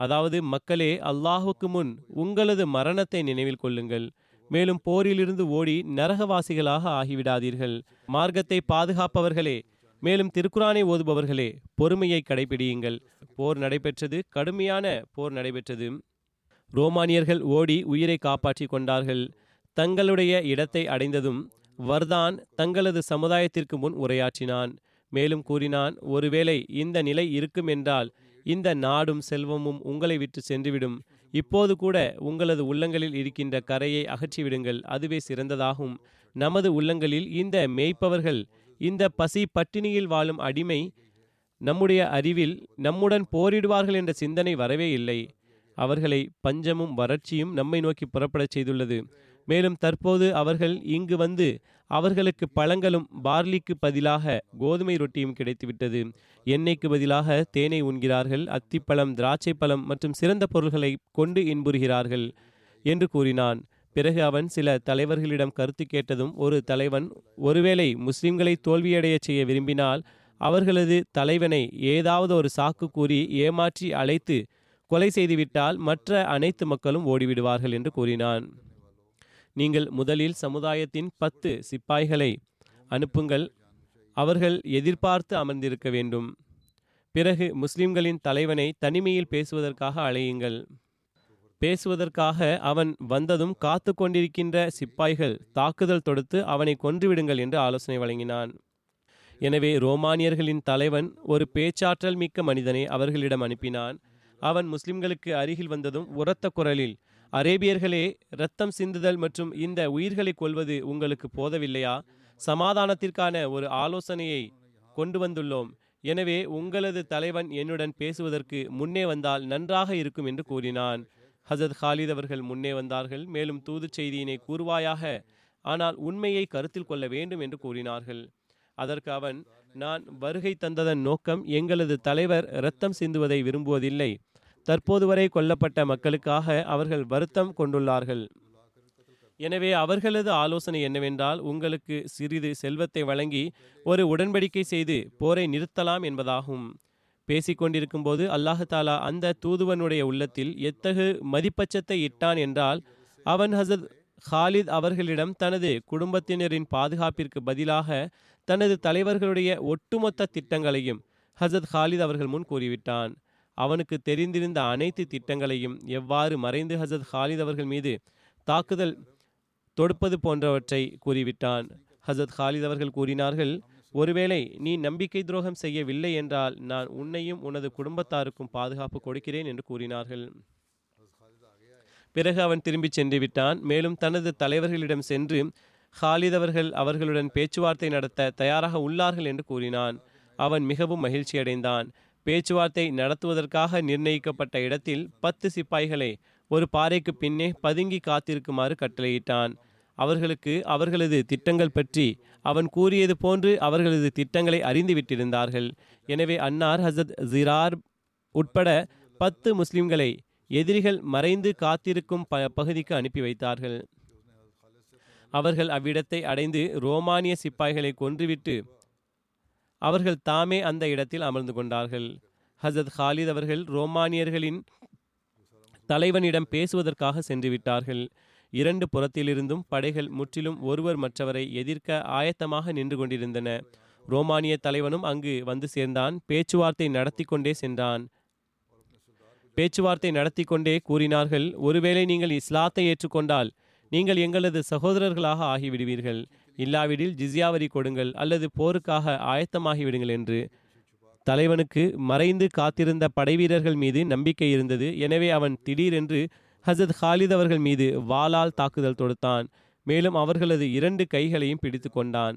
அதாவது மக்களே அல்லாஹுக்கு முன் உங்களது மரணத்தை நினைவில் கொள்ளுங்கள். மேலும் போரிலிருந்து ஓடி நரகவாசிகளாக ஆகிவிடாதீர்கள். மார்க்கத்தை பாதுகாப்பவர்களே மேலும் திருக்குரானை ஓதுபவர்களே பொறுமையை கடைபிடியுங்கள். போர் நடைபெற்றது கடுமையான போர் நடைபெற்றது. ரோமானியர்கள் ஓடி உயிரை காப்பாற்றி கொண்டார்கள். தங்களுடைய இடத்தை அடைந்ததும் வர்தான் தங்களது சமுதாயத்திற்கு முன் உரையாற்றினான். மேலும் கூறினான் ஒருவேளை இந்த நிலை இருக்கும் என்றால் இந்த நாடும் செல்வமும் உங்களை விட்டு சென்றுவிடும். இப்போது கூட உங்களது உள்ளங்களில் இருக்கின்ற கரையை அகற்றிவிடுங்கள். அதுவே சிறந்ததாகும். நமது உள்ளங்களில் இந்த மேய்ப்பவர்கள் இந்த பசி பட்டினியில் வாழும் அடிமை நம்முடைய அறிவில் நம்முடன் போரிடுவார்கள் என்ற சிந்தனை வரவே இல்லை. அவர்களை பஞ்சமும் வறட்சியும் நம்மை நோக்கி புறப்படச் செய்துள்ளது. மேலும் தற்போது அவர்கள் இங்கு வந்து அவர்களுக்கு பழங்களும் பார்லிக்கு பதிலாக கோதுமை ரொட்டியும் கிடைத்துவிட்டது. எண்ணெய்க்கு பதிலாக தேனை உண்கிறார்கள். அத்திப்பழம் திராட்சை பழம் மற்றும் சிறந்த பொருள்களை கொண்டு இன்புறுகிறார்கள் என்று கூறினான். பிறகு அவன் சில தலைவர்களிடம் கருத்து கேட்டதும் ஒரு தலைவன் ஒருவேளை முஸ்லிம்களை தோல்வியடையச் செய்ய விரும்பினால் அவர்களது தலைவனை ஏதாவது ஒரு சாக்கு கூறி ஏமாற்றி அழைத்து கொலை செய்துவிட்டால் மற்ற அனைத்து மக்களும் ஓடிவிடுவார்கள் என்று கூறினான். நீங்கள் முதலில் சமுதாயத்தின் பத்து சிப்பாய்களை அனுப்புங்கள். அவர்கள் எதிர்பார்த்து அமர்ந்திருக்க வேண்டும். பிறகு முஸ்லிம்களின் தலைவனை தனிமையில் பேசுவதற்காக அழையுங்கள். பேசுவதற்காக அவன் வந்ததும் காத்து கொண்டிருக்கின்ற சிப்பாய்கள் தாக்குதல் தொடுத்து அவனை கொன்றுவிடுங்கள் என்று ஆலோசனை வழங்கினான். எனவே ரோமானியர்களின் தலைவன் ஒரு பேச்சாற்றல் மிக்க மனிதனை அவர்களிடம் அனுப்பினான். அவன் முஸ்லிம்களுக்கு அருகில் வந்ததும் உரத்த குரலில் அரேபியர்களே இரத்தம் சிந்துதல் மற்றும் இந்த உயிர்களை கொள்வது உங்களுக்கு போதவில்லையா? சமாதானத்திற்கான ஒரு ஆலோசனையை கொண்டு வந்துள்ளோம். எனவே உங்களது தலைவன் என்னுடன் பேசுவதற்கு முன்னே வந்தால் நன்றாக இருக்கும் என்று கூறினான். ஹசத் ஹாலித் அவர்கள் முன்னே வந்தார்கள். மேலும் தூது செய்தியினை கூறுவாயாக ஆனால் உண்மையை கருத்தில் கொள்ள வேண்டும் என்று கூறினார்கள். அதற்கு அவன் நான் வருகை தந்ததன் நோக்கம் எங்களது தலைவர் இரத்தம் சிந்துவதை விரும்புவதில்லை. தற்போது வரை கொல்லப்பட்ட மக்களுக்காக அவர்கள் வருத்தம் கொண்டுள்ளார்கள். எனவே அவர்களது ஆலோசனை என்னவென்றால் உங்களுக்கு சிறிது செல்வத்தை வழங்கி ஒரு உடன்படிக்கை செய்து போரை நிறுத்தலாம் என்பதாகும். பேசிக்கொண்டிருக்கும் போது அல்லாஹாலா அந்த தூதுவனுடைய உள்ளத்தில் எத்தகு மதிப்பச்சத்தை இட்டான் என்றால் அவன் ஹசத் ஹாலித் அவர்களிடம் தனது குடும்பத்தினரின் பாதுகாப்பிற்கு பதிலாக தனது தலைவர்களுடைய ஒட்டுமொத்த திட்டங்களையும் ஹசத் ஹாலித் அவர்கள் முன் கூறிவிட்டான். அவனுக்கு தெரிந்திருந்த அனைத்து திட்டங்களையும் எவ்வாறு மறைந்து ஹசத் ஹாலித் அவர்கள் மீது தாக்குதல் தொடுப்பது போன்றவற்றை கூறிவிட்டான். ஹசத் ஹாலித் அவர்கள் கூறினார்கள் ஒருவேளை நீ நம்பிக்கை துரோகம் செய்யவில்லை என்றால் நான் உன்னையும் உனது குடும்பத்தாருக்கும் பாதுகாப்பு கொடுக்கிறேன் என்று கூறினார்கள். பிறகு அவன் திரும்பிச் சென்று விட்டான். மேலும் தனது தலைவர்களிடம் சென்று ஹாலித் அவர்கள் அவர்களுடன் பேச்சுவார்த்தை நடத்த தயாராக உள்ளார்கள் என்று கூறினான். அவன் மிகவும் மகிழ்ச்சியடைந்தான். பேச்சுவார்த்தை நடத்துவதற்காக நிர்ணயிக்கப்பட்ட இடத்தில் பத்து சிப்பாய்களை ஒரு பாறைக்கு பின்னே பதுங்கி காத்திருக்குமாறு கட்டளையிட்டான். அவர்களுக்கு அவர்களது திட்டங்கள் பற்றி அவன் கூறியது போன்று அவர்களது திட்டங்களை அறிந்துவிட்டிருந்தார்கள். எனவே அன்னார் ஹசத் ஜிரார் உட்பட பத்து முஸ்லிம்களை எதிரிகள் மறைந்து காத்திருக்கும் ப பகுதிக்கு அனுப்பி வைத்தார்கள். அவர்கள் அவ்விடத்தை அடைந்து ரோமானிய சிப்பாய்களை கொன்றுவிட்டு அவர்கள் தாமே அந்த இடத்தில் அமர்ந்து கொண்டார்கள். ஹசத் ஹாலித் அவர்கள் ரோமானியர்களின் தலைவனிடம் பேசுவதற்காக சென்று விட்டார்கள். இரண்டு புறத்திலிருந்தும் படைகள் முற்றிலும் ஒருவர் மற்றவரை எதிர்க்க ஆயத்தமாக நின்று கொண்டிருந்தன. ரோமானிய தலைவனும் அங்கு வந்து சேர்ந்தான். பேச்சுவார்த்தை நடத்தி கொண்டே சென்றான். பேச்சுவார்த்தை நடத்தி கொண்டே கூறினார்கள் ஒருவேளை நீங்கள் இஸ்லாத்தை ஏற்றுக்கொண்டால் நீங்கள் எங்களது சகோதரர்களாக ஆகிவிடுவீர்கள். இல்லாவிடில் ஜிஸ்யா வரி கொடுங்கள் அல்லது போருக்காக ஆயத்தமாகிவிடுங்கள் என்று. தலைவனுக்கு மறைந்து காத்திருந்த படைவீரர்கள் மீது நம்பிக்கை இருந்தது. எனவே அவன் திடீரென்று ஹசத் ஹாலித் அவர்கள் மீது வாளால் தாக்குதல் தொடுத்தான். மேலும் அவர்களது இரண்டு கைகளையும் பிடித்து கொண்டான்.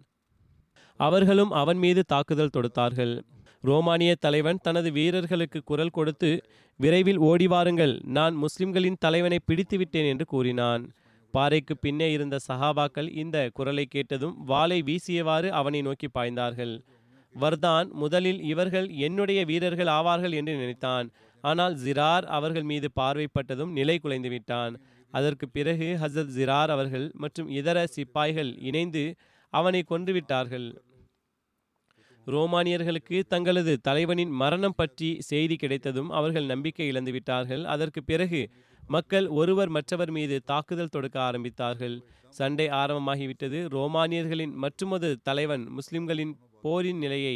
அவர்களும் அவன் மீது தாக்குதல் தொடுத்தார்கள். ரோமானிய தலைவன் தனது வீரர்களுக்கு குரல் கொடுத்து விரைவில் ஓடி வாருங்கள் நான் முஸ்லிம்களின் தலைவனை பிடித்து விட்டேன் என்று கூறினான். பாறைக்கு பின்னே இருந்த சஹாபாக்கள் இந்த குரலை கேட்டதும் வாளை வீசியவாறு அவனை நோக்கி பாய்ந்தார்கள். வர்தான் முதலில் இவர்கள் என்னுடைய வீரர்கள் ஆவார்கள் என்று நினைத்தான். ஆனால் ஜிரார் அவர்கள் மீது பார்வைப்பட்டதும் நிலை குலைந்து விட்டான். அதற்கு பிறகு ஹசரத் ஜிரார் அவர்கள் மற்றும் இதர சிப்பாய்கள் இணைந்து அவனை கொன்றுவிட்டார்கள் ரோமானியர்களுக்கு தங்களது தலைவனின் மரணம் பற்றி செய்தி கிடைத்ததும் அவர்கள் நம்பிக்கை இழந்து விட்டார்கள். அதற்கு பிறகு மக்கள் ஒருவர் மற்றவர் மீது தாக்குதல் தொடுக்க ஆரம்பித்தார்கள். சண்டை ஆரம்பமாகிவிட்டது. ரோமானியர்களின் மற்றுமொரு தலைவன் முஸ்லிம்களின் போரின் நிலையை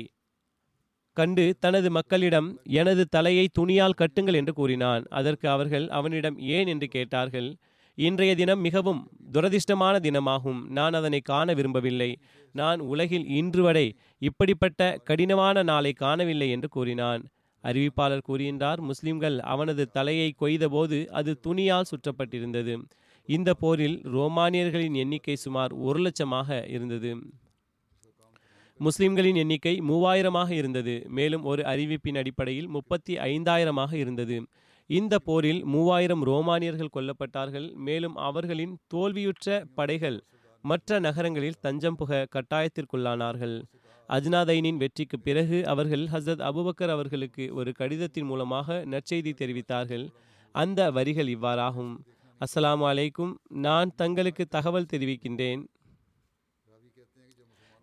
கண்டு தனது மக்களிடம் எனது தலையை துணியால் கட்டுங்கள் என்று கூறினான். அதற்கு அவர்கள் அவனிடம் ஏன்? என்று கேட்டார்கள். இன்றைய தினம் மிகவும் துரதிர்ஷ்டமான தினமாகும். நான் அதனை காண விரும்பவில்லை. நான் உலகில் இன்று வரை இப்படிப்பட்ட கடினமான நாளை காணவில்லை என்று கூறினான். அறிவிப்பாளர் கூறுகின்றார் முஸ்லிம்கள் அவனது தலையை கொய்தபோது அது துணியால் சுற்றப்பட்டிருந்தது. இந்த போரில் ரோமானியர்களின் எண்ணிக்கை சுமார் ஒரு லட்சமாக இருந்தது. முஸ்லிம்களின் எண்ணிக்கை மூவாயிரமாக இருந்தது. மேலும் ஒரு அறிவிப்பின் அடிப்படையில் முப்பத்தி ஐந்தாயிரமாக இருந்தது. இந்த போரில் மூவாயிரம் ரோமானியர்கள் கொல்லப்பட்டார்கள். மேலும் அவர்களின் தோல்வியுற்ற படைகள் மற்ற நகரங்களில் தஞ்சம் புக கட்டாயத்திற்குள்ளானார்கள். அஜ்னாதைனின் வெற்றிக்கு பிறகு அவர்கள் ஹசரத் அபுபக்கர் அவர்களுக்கு ஒரு கடிதத்தின் மூலமாக நற்செய்தி தெரிவித்தார்கள். அந்த வரிகள் இவ்வாறாகும். அஸ்ஸலாமு அலைக்கும். நான் தங்களுக்கு தகவல் தெரிவிக்கின்றேன்.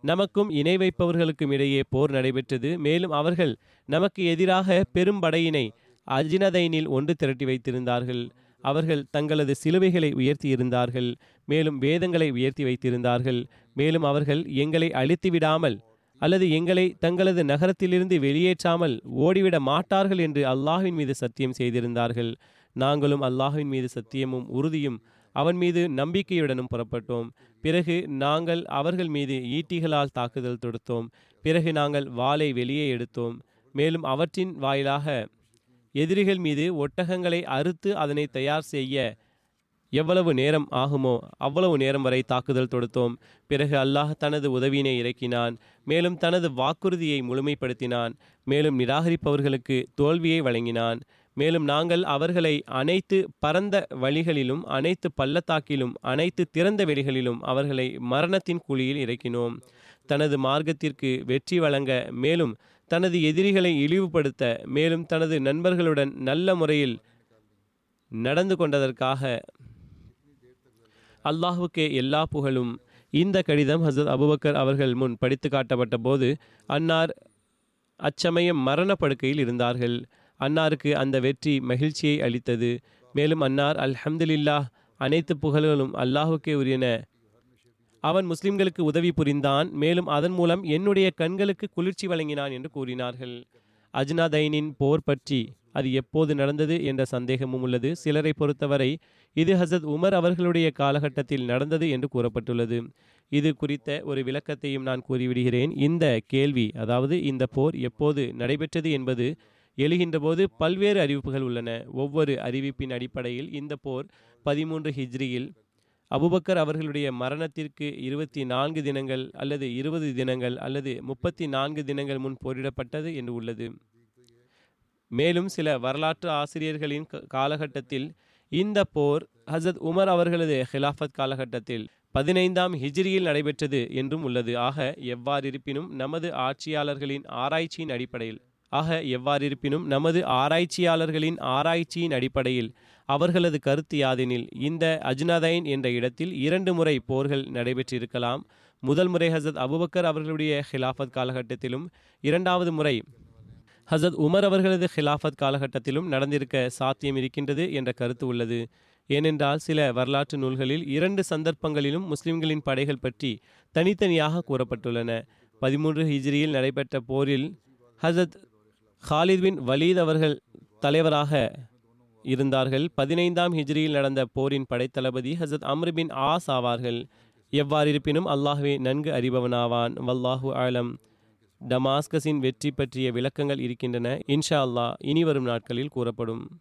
நமக்கும் இணை வைப்பவர்களுக்கும் இடையே போர் நடைபெற்றது. மேலும் அவர்கள் நமக்கு எதிராக பெரும் படையினை அஜினதைனில் ஒன்று திரட்டி வைத்திருந்தார்கள். அவர்கள் தங்களது சிலுவைகளை உயர்த்தி இருந்தார்கள். மேலும் வேதங்களை உயர்த்தி வைத்திருந்தார்கள். மேலும் அவர்கள் எங்களை அழித்து விடாமல் அல்லது எங்களை தங்களது நகரத்திலிருந்து வெளியேற்றாமல் ஓடிவிட மாட்டார்கள் என்று அல்லாஹ்வின் மீது சத்தியம் செய்திருந்தார்கள். நாங்களும் அல்லாஹ்வின் மீது சத்தியமும் உறுதியும் அவன் மீது நம்பிக்கையுடனும் புறப்பட்டோம். பிறகு நாங்கள் அவர்கள் மீது ஈட்டிகளால் தாக்குதல் தொடுத்தோம். பிறகு நாங்கள் வாளை வெளியே எடுத்தோம். மேலும் அவற்றின் வாயிலாக எதிரிகள் மீது ஒட்டகங்களை அறுத்து அதனை தயார் செய்ய எவ்வளவு நேரம் ஆகுமோ அவ்வளவு நேரம் வரை தாக்குதல் தொடுத்தோம். பிறகு அல்லாஹ் தனது உதவியினை இறக்கினான். மேலும் தனது வாக்குறுதியை முழுமைப்படுத்தினான். மேலும் நிராகரிப்பவர்களுக்கு தோல்வியை வழங்கினான். மேலும் நாங்கள் அவர்களை அனைத்து பரந்த வழிகளிலும் அனைத்து பள்ளத்தாக்கிலும் அனைத்து திறந்த வெளிகளிலும் அவர்களை மரணத்தின் குழியில் இறக்கினோம். தனது மார்க்கத்திற்கு வெற்றி வழங்க மேலும் தனது எதிரிகளை இழிவுபடுத்த மேலும் தனது நண்பர்களுடன் நல்ல முறையில் நடந்து கொண்டதற்காக அல்லாஹுக்கே எல்லா புகழும். இந்த கடிதம் ஹசரத் அபுபக்கர் அவர்கள் முன் படித்து காட்டப்பட்ட போது அன்னார் அச்சமயம் மரணப்படுக்கையில் இருந்தார்கள். அன்னாருக்கு அந்த வெற்றி மகிழ்ச்சியை அளித்தது. மேலும் அன்னார் அல்ஹம்துலில்லாஹ் அனைத்து புகழ்களும் அல்லாஹுக்கே உரியன. அவன் முஸ்லிம்களுக்கு உதவி புரிந்தான். மேலும் அதன் மூலம் என்னுடைய கண்களுக்கு குளிர்ச்சி வழங்கினான் என்று கூறினார்கள். அஜ்னாதைனின் போர் பற்றி அது எப்போது நடந்தது என்ற சந்தேகமும் உள்ளது. சிலரை பொறுத்தவரை இது ஹசத் உமர் அவர்களுடைய காலகட்டத்தில் நடந்தது என்று கூறப்பட்டுள்ளது. இது குறித்த ஒரு விளக்கத்தையும் நான் கூறிவிடுகிறேன். இந்த கேள்வி அதாவது இந்த போர் எப்போது நடைபெற்றது என்பது எழுகின்ற போது பல்வேறு அறிவிப்புகள் உள்ளன. ஒவ்வொரு அறிவிப்பின் அடிப்படையில் இந்த போர் பதிமூன்று ஹிஜ்ரியில் அபுபக்கர் அவர்களுடைய மரணத்திற்கு இருபத்தி நான்கு தினங்கள் அல்லது இருபது தினங்கள் அல்லது முப்பத்தி நான்கு தினங்கள் முன் போரிடப்பட்டது என்று உள்ளது. மேலும் சில வரலாற்று ஆசிரியர்களின் காலகட்டத்தில் இந்த போர் ஹசத் உமர் அவர்களது ஹிலாஃபத் காலகட்டத்தில் பதினைந்தாம் ஹிஜ்ரியில் நடைபெற்றது என்றும் உள்ளது. ஆக எவ்வாறிருப்பினும் நமது ஆட்சியாளர்களின் ஆராய்ச்சியின் அடிப்படையில் ஆக எவ்வாறிருப்பினும் நமது ஆராய்ச்சியாளர்களின் ஆராய்ச்சியின் அடிப்படையில் அவர்களது கருத்து யாதெனில் இந்த அஜ்னதைன் என்ற இடத்தில் இரண்டு முறை போர்கள் நடைபெற்றிருக்கலாம். முதல் முறை ஹசத் அபுபக்கர் அவர்களுடைய ஹிலாஃபத் காலகட்டத்திலும் இரண்டாவது முறை ஹசத் உமர் அவர்களது ஹிலாஃபத் காலகட்டத்திலும் நடந்திருக்க சாத்தியம் இருக்கின்றது என்ற கருத்து உள்ளது. ஏனென்றால் சில வரலாற்று நூல்களில் இரண்டு சந்தர்ப்பங்களிலும் முஸ்லிம்களின் படைகள் பற்றி தனித்தனியாக கூறப்பட்டுள்ளன. பதிமூன்று ஹிஜ்ரியில் நடைபெற்ற போரில் ஹசத் ஹாலித் பின் வலீத் அவர்கள் தலைவராக இருந்தார்கள். பதினைந்தாம் ஹிஜ்ரியில் நடந்த போரின் படைத்தளபதி ஹசத் அம்ர் பின் ஆஸ் ஆவார்கள். எவ்வாறிருப்பினும் அல்லாஹுவே நன்கு அறிபவனாவான். வல்லாஹு ஆலம். டமாஸ்கஸின் வெற்றி பற்றிய விளக்கங்கள் இருக்கின்றன. இன்ஷா அல்லாஹ் இனி வரும் நாட்களில் கூறப்படும்.